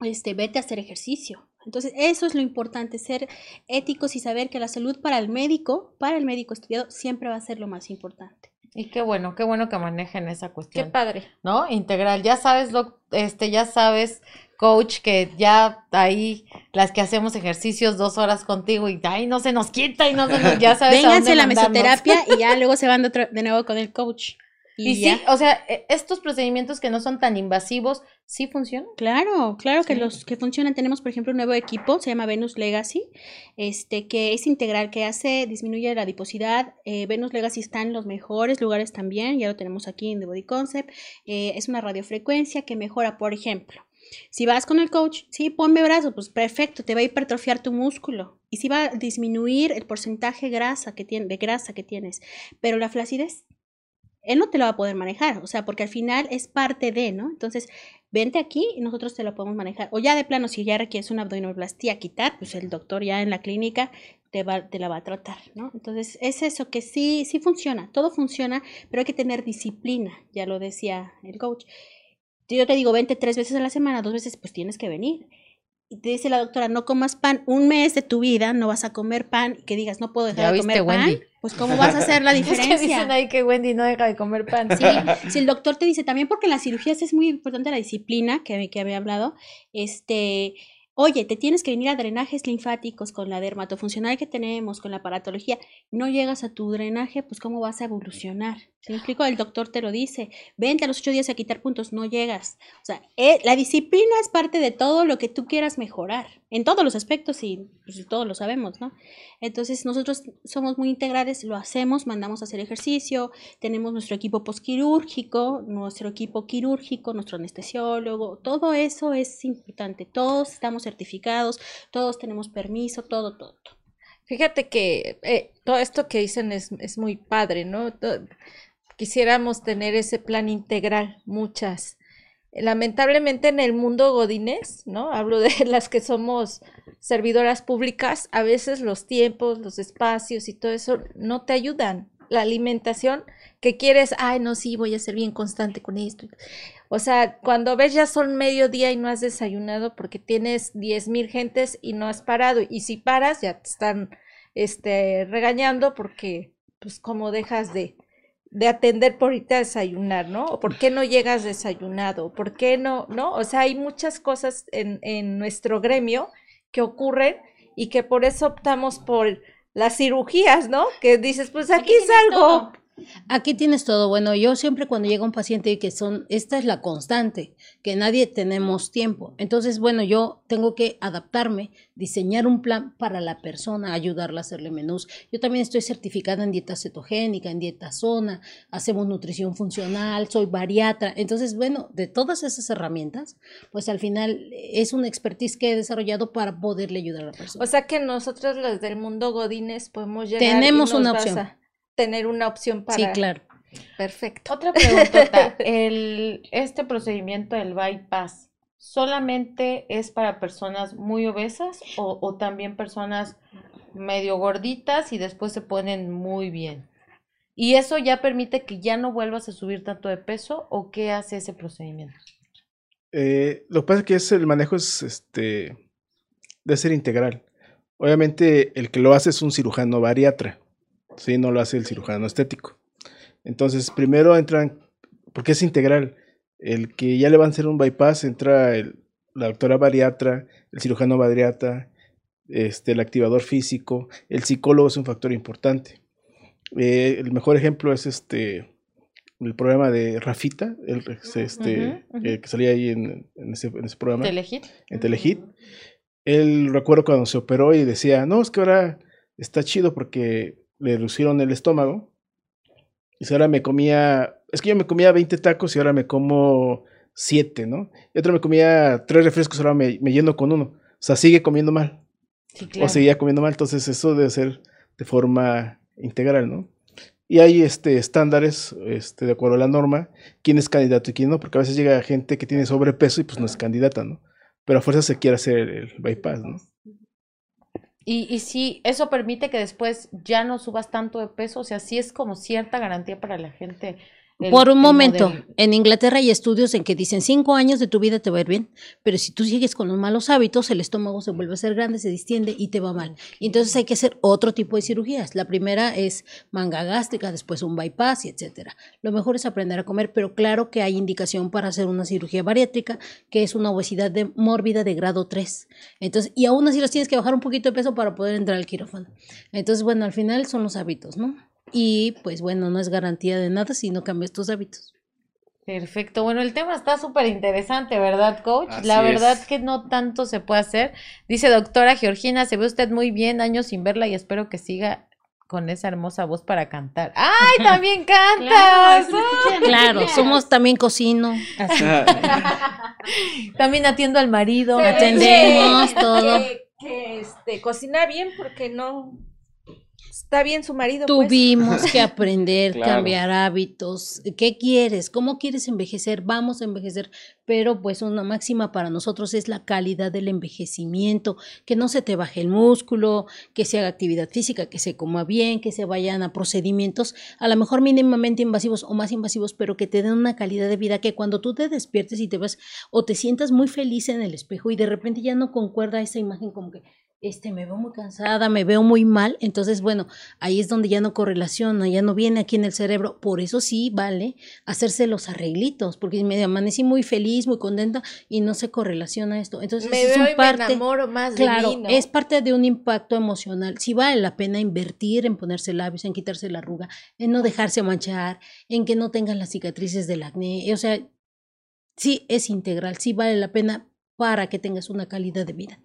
Este, vete a hacer ejercicio. Entonces, eso es lo importante, ser éticos y saber que la salud para el médico, para el médico estudiado, siempre va a ser lo más importante. Y qué bueno, qué bueno que manejen esa Qué cuestión. padre. ¿No? Integral. Ya sabes, doc- este, ya sabes, coach, que ya ahí las que hacemos ejercicios dos horas contigo y ay, no se nos quita y no se nos, ya sabes. Vénganse a la mandarnos. mesoterapia y ya luego se van de, otro- de nuevo con el coach. Y, sí, o sea, e, estos procedimientos que no son tan invasivos, ¿sí funcionan? Claro, claro que los que funcionan. Tenemos, por ejemplo, un nuevo equipo, se llama Venus Legacy, este, que es integral, que hace, disminuye la adiposidad. Eh, Venus Legacy está en los mejores lugares también, ya lo tenemos aquí en The Body Concept. Eh, es una radiofrecuencia que mejora, por ejemplo, si vas con el coach, sí, ponme brazo, pues perfecto, te va a hipertrofiar tu músculo. Y si va a disminuir el porcentaje grasa que tiene, de grasa que tienes. Pero la flacidez, él no te lo va a poder manejar, o sea, porque al final es parte de, ¿no? Entonces, vente aquí y nosotros te lo podemos manejar. O ya de plano, si ya requieres una abdominoplastia quitar, pues el doctor ya en la clínica te, va, te la va a tratar, ¿no? Entonces, es eso que sí, sí funciona, todo funciona, pero hay que tener disciplina, ya lo decía el coach. Yo te digo, vente tres veces a la semana, dos veces, pues tienes que venir y te dice la doctora, no comas pan un mes de tu vida, no vas a comer pan, que digas, no puedo dejar de comer pan, pues ¿cómo vas a hacer la diferencia? es que dicen ahí que Wendy no deja de comer pan. Sí, si el doctor te dice, también porque en las cirugías es muy importante la disciplina, que, que había hablado, este, Oye, te tienes que venir a drenajes linfáticos con la dermatofuncional que tenemos, con la aparatología. No llegas a tu drenaje, pues ¿cómo vas a evolucionar? ¿Se me explico? El doctor te lo dice. Vente a los ocho días a quitar puntos, no llegas. O sea, eh, la disciplina es parte de todo lo que tú quieras mejorar, en todos los aspectos y pues, todos lo sabemos, ¿no? Entonces, nosotros somos muy integrales, lo hacemos, mandamos a hacer ejercicio, tenemos nuestro equipo posquirúrgico, nuestro equipo quirúrgico, nuestro anestesiólogo, todo eso es importante. Todos estamos certificados, todos tenemos permiso, todo, todo. Fíjate que eh, todo esto que dicen es, es muy padre, ¿no? Quisiéramos tener ese plan integral, muchas. Lamentablemente en el mundo godines, ¿no? Hablo de las que somos servidoras públicas, a veces los tiempos, los espacios y todo eso no te ayudan. La alimentación que quieres, ay, no, sí, voy a ser bien constante con esto. O sea, cuando ves ya son mediodía y no has desayunado porque tienes diez mil gentes y no has parado. Y si paras, ya te están este, regañando porque, pues, como dejas de, de atender por irte a desayunar, ¿no? ¿O por qué no llegas desayunado? ¿Por qué no? ¿No? O sea, hay muchas cosas en, en nuestro gremio que ocurren y que por eso optamos por las cirugías, ¿no? Que dices, pues aquí, salgo, Aquí tienes todo. Bueno, yo siempre cuando llega un paciente que son, esta es la constante, que nadie tenemos tiempo. Entonces, bueno, yo tengo que adaptarme, diseñar un plan para la persona, ayudarla a hacerle menús. Yo también estoy certificada en dieta cetogénica, en dieta zona, hacemos nutrición funcional, soy bariatra. Entonces, bueno, de todas esas herramientas, pues al final es una expertise que he desarrollado para poderle ayudar a la persona. O sea que nosotros los del mundo Godines podemos llegar Tenemos una opción tener una opción para... Sí, claro. Perfecto. Otra pregunta. el, este procedimiento del bypass, ¿solamente es para personas muy obesas o, o también personas medio gorditas y después se ponen muy bien? ¿Y eso ya permite que ya no vuelvas a subir tanto de peso o qué hace ese procedimiento? Eh, lo que pasa es que es, el manejo es este de ser integral. Obviamente el que lo hace es un cirujano bariatra. ¿Sí? No lo hace el cirujano estético. Entonces, primero entran, porque es integral, el que ya le van a hacer un bypass, entra la doctora bariatra, el cirujano bariatra, este, el activador físico, el psicólogo es un factor importante. Eh, el mejor ejemplo es este el programa de Rafita, el, este, que salía ahí en, ese, programa. ¿Telehit? En Telehit. Él recuerdo cuando se operó y decía, no, es que ahora está chido porque le reducieron el estómago. Y ahora me comía, es que yo me comía 20 tacos y ahora me como 7, ¿no? Y otro me comía 3 refrescos, ahora me, me lleno con uno. O sea, sigue comiendo mal. O seguía comiendo mal, entonces eso debe ser de forma integral, ¿no? Y hay este, estándares, este, de acuerdo a la norma, quién es candidato y quién no, porque a veces llega gente que tiene sobrepeso y pues no es candidata, ¿no? Pero a fuerza se quiere hacer el bypass, ¿no? Y, y sí, eso permite que después ya no subas tanto de peso, o sea, sí es como cierta garantía para la gente por un momento, en Inglaterra hay estudios en que dicen cinco años de tu vida te va a ir bien, pero si tú sigues con los malos hábitos, el estómago se vuelve a ser grande, se distiende y te va mal. Y entonces hay que hacer otro tipo de cirugías. La primera es manga gástrica, después un bypass etcétera. Lo mejor es aprender a comer, pero claro que hay indicación para hacer una cirugía bariátrica, que es una obesidad de, mórbida de grado 3. Entonces, y aún así los tienes que bajar un poquito de peso para poder entrar al quirófano. Entonces, bueno, al final son los hábitos, ¿no? Y pues bueno, no es garantía de nada si no cambias tus hábitos. Perfecto. Bueno, el tema está súper interesante, ¿verdad, coach? Así La verdad es. que no tanto se puede hacer. Dice doctora Georgina, se ve usted muy bien, años sin verla y espero que siga con esa hermosa voz para cantar. ¡Ay, también cantas! Claro, somos también cocino, así, También atiendo al marido. atendemos todo. Que, que, este, cocina bien porque no está bien su marido. pues. Tuvimos que aprender, Claro. cambiar hábitos. ¿Qué quieres? ¿Cómo quieres envejecer? Vamos a envejecer. Pero pues una máxima para nosotros es la calidad del envejecimiento, que no se te baje el músculo, que se haga actividad física, que se coma bien, que se vayan a procedimientos a lo mejor mínimamente invasivos o más invasivos, pero que te den una calidad de vida que cuando tú te despiertes y te vas o te sientas muy feliz en el espejo y de repente ya no concuerda esa imagen como que este, me veo muy cansada, me veo muy mal, entonces, bueno, ahí es donde ya no correlaciona, ya no viene aquí en el cerebro, por eso sí vale hacerse los arreglitos, porque me amanecí muy feliz, muy contenta y no se correlaciona esto. Entonces, me es veo un y parte, me enamoro más claro, de mí, ¿no? es parte de un impacto emocional. Sí vale la pena invertir en ponerse labios, en quitarse la arruga, en no dejarse manchar, en que no tengan las cicatrices del acné, o sea, sí es integral, sí vale la pena para que tengas una calidad de vida.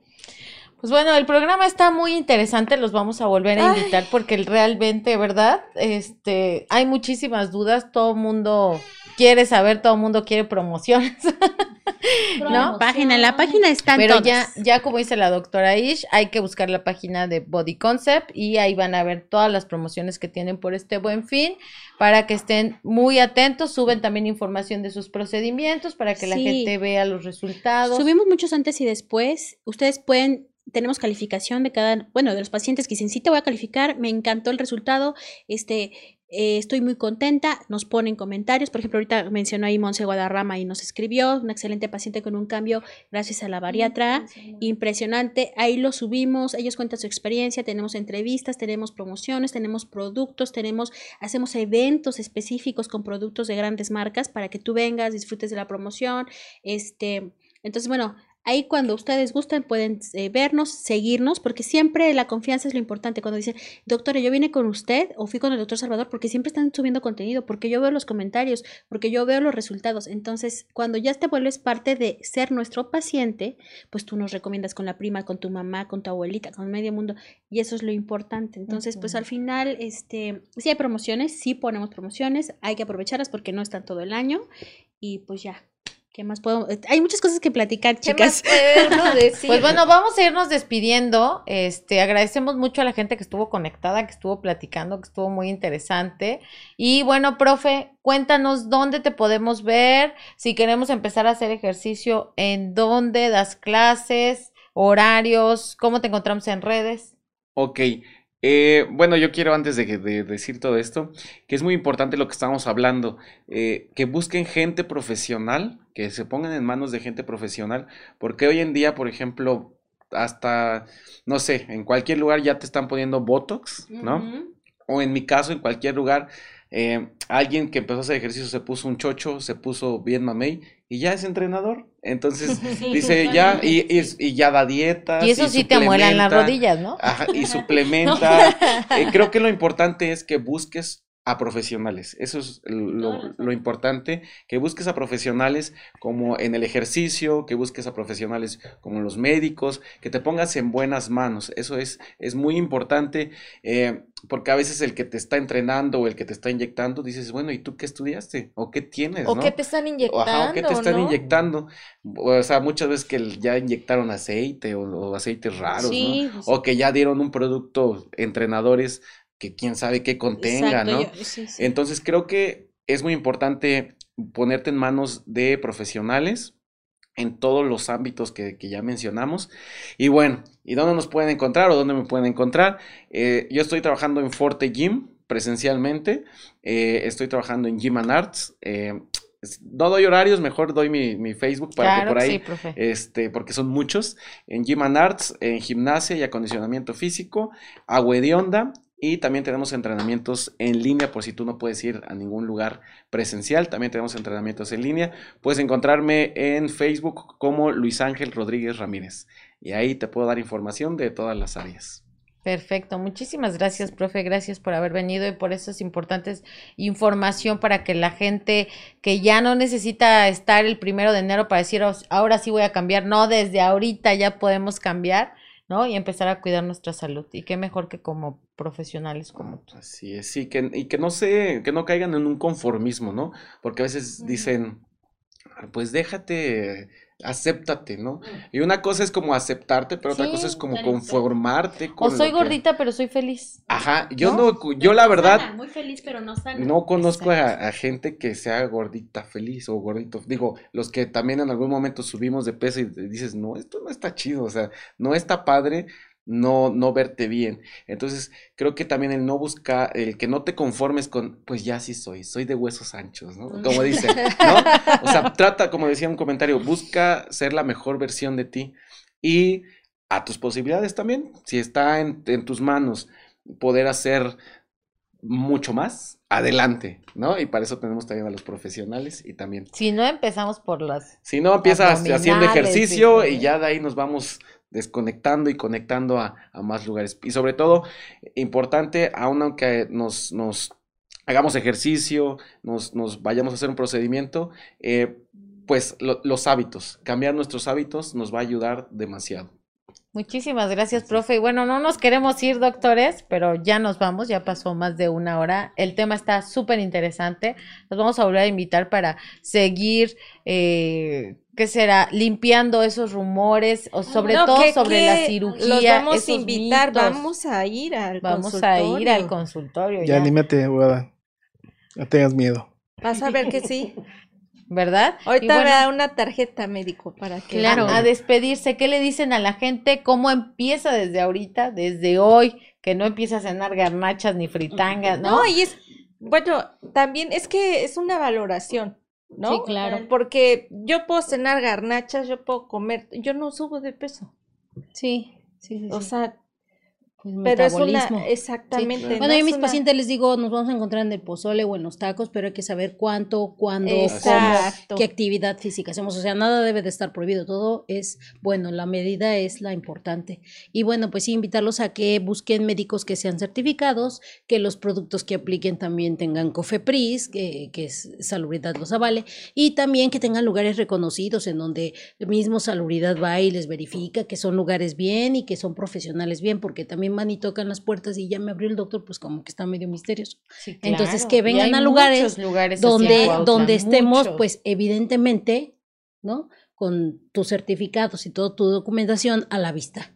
Pues bueno, el programa está muy interesante, los vamos a volver a invitar porque realmente, ¿verdad? Este, hay muchísimas dudas, todo el mundo quiere saber, todo el mundo quiere promociones. ¿No? Página, en la página están Pero todas. ya, ya como dice la doctora Ish, hay que buscar la página de Body Concept y ahí van a ver todas las promociones que tienen por este buen fin para que estén muy atentos. Suben también información de sus procedimientos para que la gente vea los resultados. Subimos muchos antes y después. Ustedes pueden, tenemos calificación de cada, bueno, de los pacientes que dicen, sí te voy a calificar, me encantó el resultado, este, eh, estoy muy contenta, nos ponen comentarios, por ejemplo, ahorita mencionó ahí Monse Guadarrama y nos escribió, una excelente paciente con un cambio gracias a la bariatra, impresionante, ahí lo subimos, ellos cuentan su experiencia, tenemos entrevistas, tenemos promociones, tenemos productos, tenemos, hacemos eventos específicos con productos de grandes marcas para que tú vengas, disfrutes de la promoción, este, entonces, bueno, ahí cuando ustedes gusten pueden eh, vernos, seguirnos, porque siempre la confianza es lo importante. Cuando dicen, doctora, yo vine con usted o fui con el doctor Salvador, porque siempre están subiendo contenido, porque yo veo los comentarios, porque yo veo los resultados. Entonces, cuando ya te vuelves parte de ser nuestro paciente, pues tú nos recomiendas con la prima, con tu mamá, con tu abuelita, con medio mundo, y eso es lo importante. Entonces, pues al final, este, sí hay promociones, sí ponemos promociones, hay que aprovecharlas porque no están todo el año, y pues ya. ¿Qué más puedo? eh, Hay muchas cosas que platicar, ¿Qué más chicas. puede uno decir? Pues bueno, vamos a irnos despidiendo. Este, agradecemos mucho a la gente que estuvo conectada, que estuvo platicando, que estuvo muy interesante. Y bueno, profe, cuéntanos dónde te podemos ver, si queremos empezar a hacer ejercicio, en dónde das clases, horarios, cómo te encontramos en redes. Ok. Eh, bueno, yo quiero antes de, que- de decir todo esto, que es muy importante lo que estamos hablando, eh, que busquen gente profesional, que se pongan en manos de gente profesional, porque hoy en día, por ejemplo, hasta, no sé, en cualquier lugar ya te están poniendo Botox, ¿no? O en mi caso, en cualquier lugar, eh, alguien que empezó a hacer ejercicio se puso un chocho, se puso bien mamey y ya es entrenador. Entonces dice ya y, y, y ya da dietas. Y eso sí te amuelan las rodillas, ¿no? Ajá, y suplementa. Eh, creo que lo importante es que busques a profesionales. Eso es lo, lo importante, que busques a profesionales como en el ejercicio, que busques a profesionales como los médicos, que te pongas en buenas manos. Eso es, es muy importante eh, porque a veces el que te está entrenando o el que te está inyectando, dices, bueno, ¿y tú qué estudiaste? ¿O qué tienes? ¿O ¿no? qué te están inyectando? ajá, ¿o qué te están no? inyectando? O sea, muchas veces que ya inyectaron aceite o, o aceites raros, Sí, ¿no? O que ya dieron un producto entrenadores que quién sabe qué contenga, Exacto, ¿no? yo- sí, sí. Entonces creo que es muy importante ponerte en manos de profesionales en todos los ámbitos que, que ya mencionamos. Y bueno, ¿y dónde nos pueden encontrar o dónde me pueden encontrar? Eh, yo estoy trabajando en Forte Gym presencialmente, eh, estoy trabajando en Gym and Arts. eh, no doy horarios, mejor doy mi, mi Facebook para que por ahí sí, profe. este, porque son muchos, en Gym and Arts, en gimnasia y acondicionamiento físico, agua de onda, y también tenemos entrenamientos en línea por si tú no puedes ir a ningún lugar presencial, también tenemos entrenamientos en línea. Puedes encontrarme en Facebook como Luis Ángel Rodríguez Ramírez y ahí te puedo dar información de todas las áreas. Perfecto, muchísimas gracias, profe, gracias por haber venido y por esas importantes información para que la gente que ya no necesita estar el primero de enero para decir, "Oh, ahora sí voy a cambiar, no, desde ahorita ya podemos cambiar, ¿no? Y empezar a cuidar nuestra salud. Y qué mejor que como profesionales como tú. Así es, sí, que, y que no se, que no caigan en un conformismo, ¿no? Porque a veces dicen, "Ah, pues déjate, acéptate, ¿no? Y una cosa es como aceptarte, pero otra cosa es como conformarte O con soy lo que- gordita, pero soy feliz. Ajá, yo ¿no? no, yo la verdad Sana, muy feliz, pero no sana. no conozco a, a gente que sea gordita feliz o gordito. Digo, los que también en algún momento subimos de peso y dices, no, esto no está chido, o sea, no está padre no, no verte bien. Entonces, creo que también el no buscar, el que no te conformes con, pues ya sí soy, soy de huesos anchos, ¿no? Como dicen, ¿no? O sea, trata, como decía un comentario, busca ser la mejor versión de ti y a tus posibilidades también, si está en, en tus manos poder hacer mucho más, adelante, ¿no? Y para eso tenemos también a los profesionales y también, Si no empezamos por las si no, empiezas haciendo ejercicio y ya de ahí nos vamos desconectando y conectando a, a más lugares. Y sobre todo, importante, aun aunque nos, nos hagamos ejercicio, nos, nos vayamos a hacer un procedimiento, eh, pues lo- los hábitos, cambiar nuestros hábitos nos va a ayudar demasiado. Muchísimas gracias, profe. Y bueno, no nos queremos ir, doctores, pero ya nos vamos, ya pasó más de una hora. El tema está súper interesante. Nos vamos a volver a invitar para seguir, eh, ¿qué será? Limpiando esos rumores, o sobre No, todo que- sobre que la Los cirugía. vamos a invitar, mitos. vamos a ir al Vamos a ir al consultorio. consultorio. Ya ya. anímate, abogada. No tengas miedo. Vas a ver que sí. ¿Verdad? Ahorita bueno, da una tarjeta médico para que Claro, a despedirse, ¿qué le dicen a la gente? ¿Cómo empieza desde ahorita, desde hoy? Que no empieza a cenar garnachas ni fritangas, ¿no? No, y es, bueno, también es que es una valoración, ¿no? Sí, claro. Porque yo puedo cenar garnachas, yo puedo comer, yo no subo de peso. Sí, sí, sí. O sí. sea, Pues pero es una, metabolismo. exactamente. Bueno, no yo a mis una- pacientes les digo, nos vamos a encontrar en el pozole o en los tacos, pero hay que saber cuánto, cuándo, Exacto. cómo, qué actividad física hacemos. O sea, nada debe de estar prohibido, todo es bueno, la medida es la importante. Y bueno, pues sí, invitarlos a que busquen médicos que sean certificados, que los productos que apliquen también tengan COFEPRIS, que, que es Salubridad los avale, y también que tengan lugares reconocidos en donde el mismo Salubridad va y les verifica que son lugares bien y que son profesionales bien, porque también van y tocan las puertas y ya me abrió el doctor, pues como que está medio misterioso. Sí, Entonces, que vengan a lugares donde, Cuautla, donde estemos, muchos. pues evidentemente, ¿no? Con tus certificados y toda tu documentación a la vista.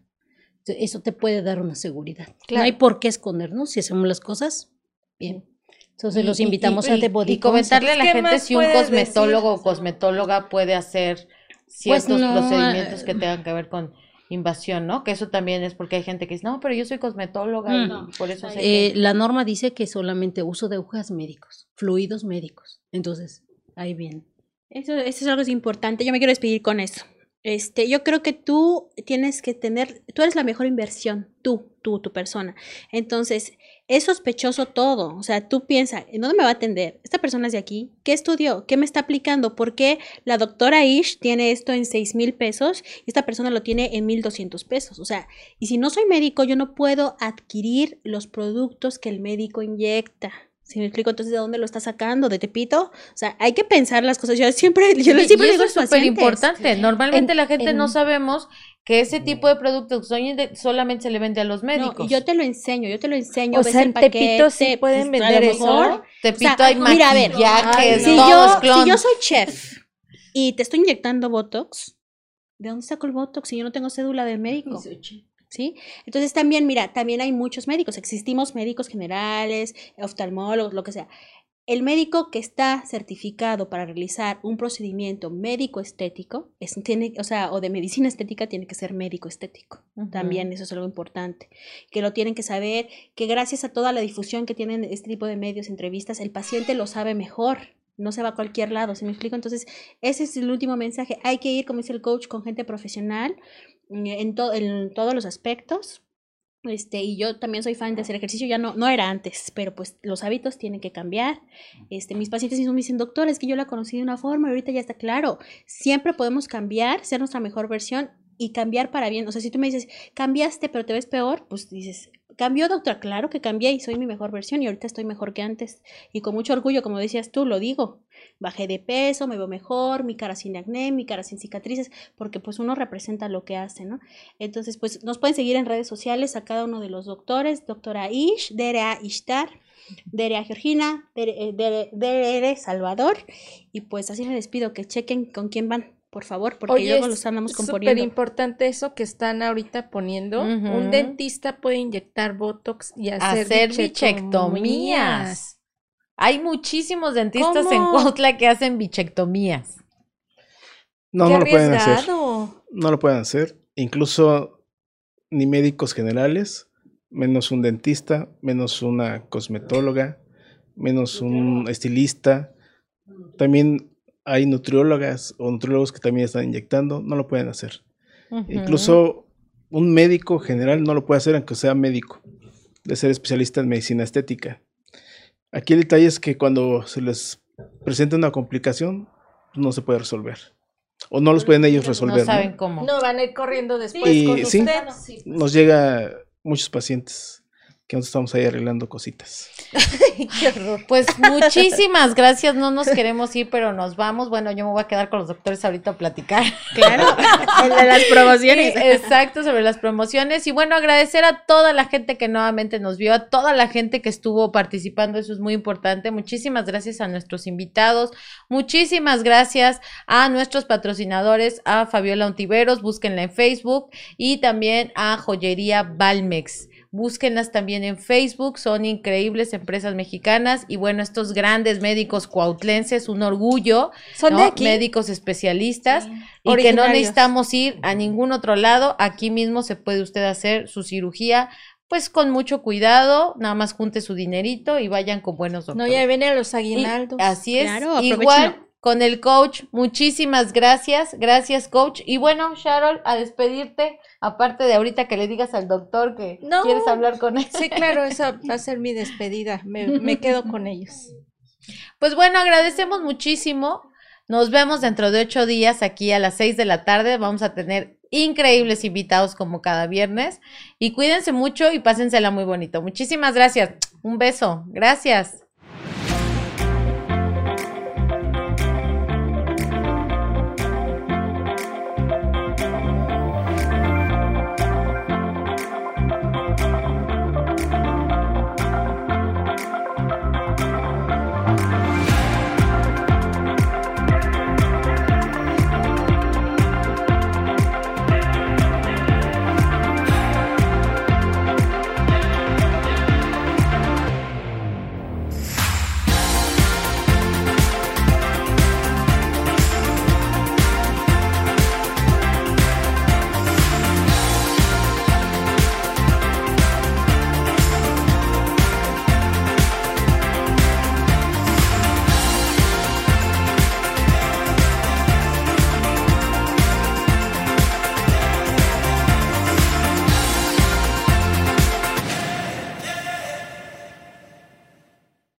Eso te puede dar una seguridad. No hay por qué escondernos si hacemos las cosas bien. Entonces Y- los invitamos y- a y- The Body y comentarle a la ¿Qué gente si un cosmetólogo decir? o cosmetóloga puede hacer ciertos Pues no, procedimientos eh, que tengan que ver con invasión, ¿no? Que eso también es porque hay gente que dice, no, pero yo soy cosmetóloga y Mm. por eso sé Eh, que-". la norma dice que solamente uso de agujas médicos, fluidos médicos. Entonces, ahí bien. Eso, eso es algo importante. Yo me quiero despedir con eso. Este, yo creo que tú tienes que tener, tú eres la mejor inversión, tú, tú, tu persona. Entonces, es sospechoso todo. O sea, tú piensas, ¿en dónde me va a atender? Esta persona es de aquí. ¿Qué estudió? ¿Qué me está aplicando? ¿Por qué la doctora Ish tiene esto en 6 mil pesos y esta persona lo tiene en 1200 pesos? O sea, y si no soy médico, yo no puedo adquirir los productos que el médico inyecta. ¿Sí me explico? Entonces, ¿de dónde lo está sacando? ¿De Tepito? O sea, hay que pensar las cosas. Yo siempre, yo Y- siempre y digo eso es súper importante. Normalmente En- la gente no sabemos que ese tipo de productos solamente se le vende a los No, médicos. y yo te lo enseño, yo te lo enseño. O ves sea, en Tepito sí pueden pues, vender eso. mejor, Tepito o sea, hay mira, a ver, maquillajes, si es yo, si yo soy chef y te estoy inyectando Botox, ¿de dónde saco el Botox si yo no tengo cédula de médico? ¿Sí? Entonces también, mira, también hay muchos médicos, existimos médicos generales, oftalmólogos, lo que sea. El médico que está certificado para realizar un procedimiento médico estético, es, tiene, o sea, o de medicina estética, tiene que ser médico estético. También eso es algo importante, que lo tienen que saber, que gracias a toda la difusión que tienen este tipo de medios, entrevistas, el paciente lo sabe mejor, no se va a cualquier lado, ¿se me explico? Entonces, ese es el último mensaje, hay que ir, como dice el coach, con gente profesional en, to- en todos los aspectos. Este, y yo también soy fan de hacer ejercicio, ya no, no era antes, pero pues los hábitos tienen que cambiar. Este, mis pacientes mismos me dicen, doctor, es que yo la conocí de una forma y ahorita ya está claro. Siempre podemos cambiar, ser nuestra mejor versión y cambiar para bien. O sea, si tú me dices, cambiaste pero te ves peor, pues dices, ¿cambió, doctora? Claro que cambié y soy mi mejor versión y ahorita estoy mejor que antes. Y con mucho orgullo, como decías tú, lo digo. Bajé de peso, me veo mejor, mi cara sin acné, mi cara sin cicatrices, porque pues uno representa lo que hace, ¿no? Entonces, pues nos pueden seguir en redes sociales a cada uno de los doctores, doctora Ish, Derea Ishtar, Derea Georgina, Dere, Dere- Dere Salvador, y pues así les despido, que chequen con quién van, por favor, porque Oye, luego es los andamos súper componiendo. importante eso que están ahorita poniendo. Un dentista puede inyectar botox y hacer, Hacer bichectomías. bichectomías. Hay muchísimos dentistas en. Cuautla que hacen bichectomías. No, Qué no lo pueden hacer. No lo pueden hacer. Incluso ni médicos generales, menos un dentista, menos una cosmetóloga, menos un estilista. También hay nutriólogas o nutriólogos que también están inyectando. No lo pueden hacer. Incluso un médico general no lo puede hacer aunque sea médico, de ser especialista en medicina estética. Aquí el detalle es que cuando se les presenta una complicación, no se puede resolver. O no los pueden ellos resolver. no ¿no? saben cómo. No van a ir corriendo después Y con sí. usted. Nos llega muchos pacientes que nosotros estamos ahí arreglando cositas. Qué horror. Pues muchísimas gracias, no nos queremos ir, pero nos vamos. Bueno, yo me voy a quedar con los doctores ahorita a platicar. Claro, de las promociones. Sí, exacto, sobre las promociones. Y bueno, agradecer a toda la gente que nuevamente nos vio, a toda la gente que estuvo participando, eso es muy importante. Muchísimas gracias a nuestros invitados, muchísimas gracias a nuestros patrocinadores, a Fabiola Ontiveros, búsquenla en Facebook, y también a Joyería Balmex. Búsquenlas también en Facebook, son increíbles empresas mexicanas y bueno, estos grandes médicos cuautlenses, un orgullo, Son de ¿no? aquí. médicos especialistas y que no necesitamos ir a ningún otro lado, aquí mismo se puede usted hacer su cirugía, pues con mucho cuidado, nada más junte su dinerito y vayan con buenos No, doctores. ya vienen los Y aguinaldos. así es, Claro, igual con el coach, muchísimas gracias, gracias coach. Y bueno, Sharon, a despedirte, aparte de ahorita que le digas al doctor que No. quieres hablar con él. Sí, claro, esa va a ser mi despedida. Me, me quedo con ellos. Pues bueno, agradecemos muchísimo. Nos vemos dentro de ocho días aquí a las seis de la tarde. Vamos a tener increíbles invitados como cada viernes. Y cuídense mucho y pásensela muy bonito. Muchísimas gracias. Un beso. Gracias.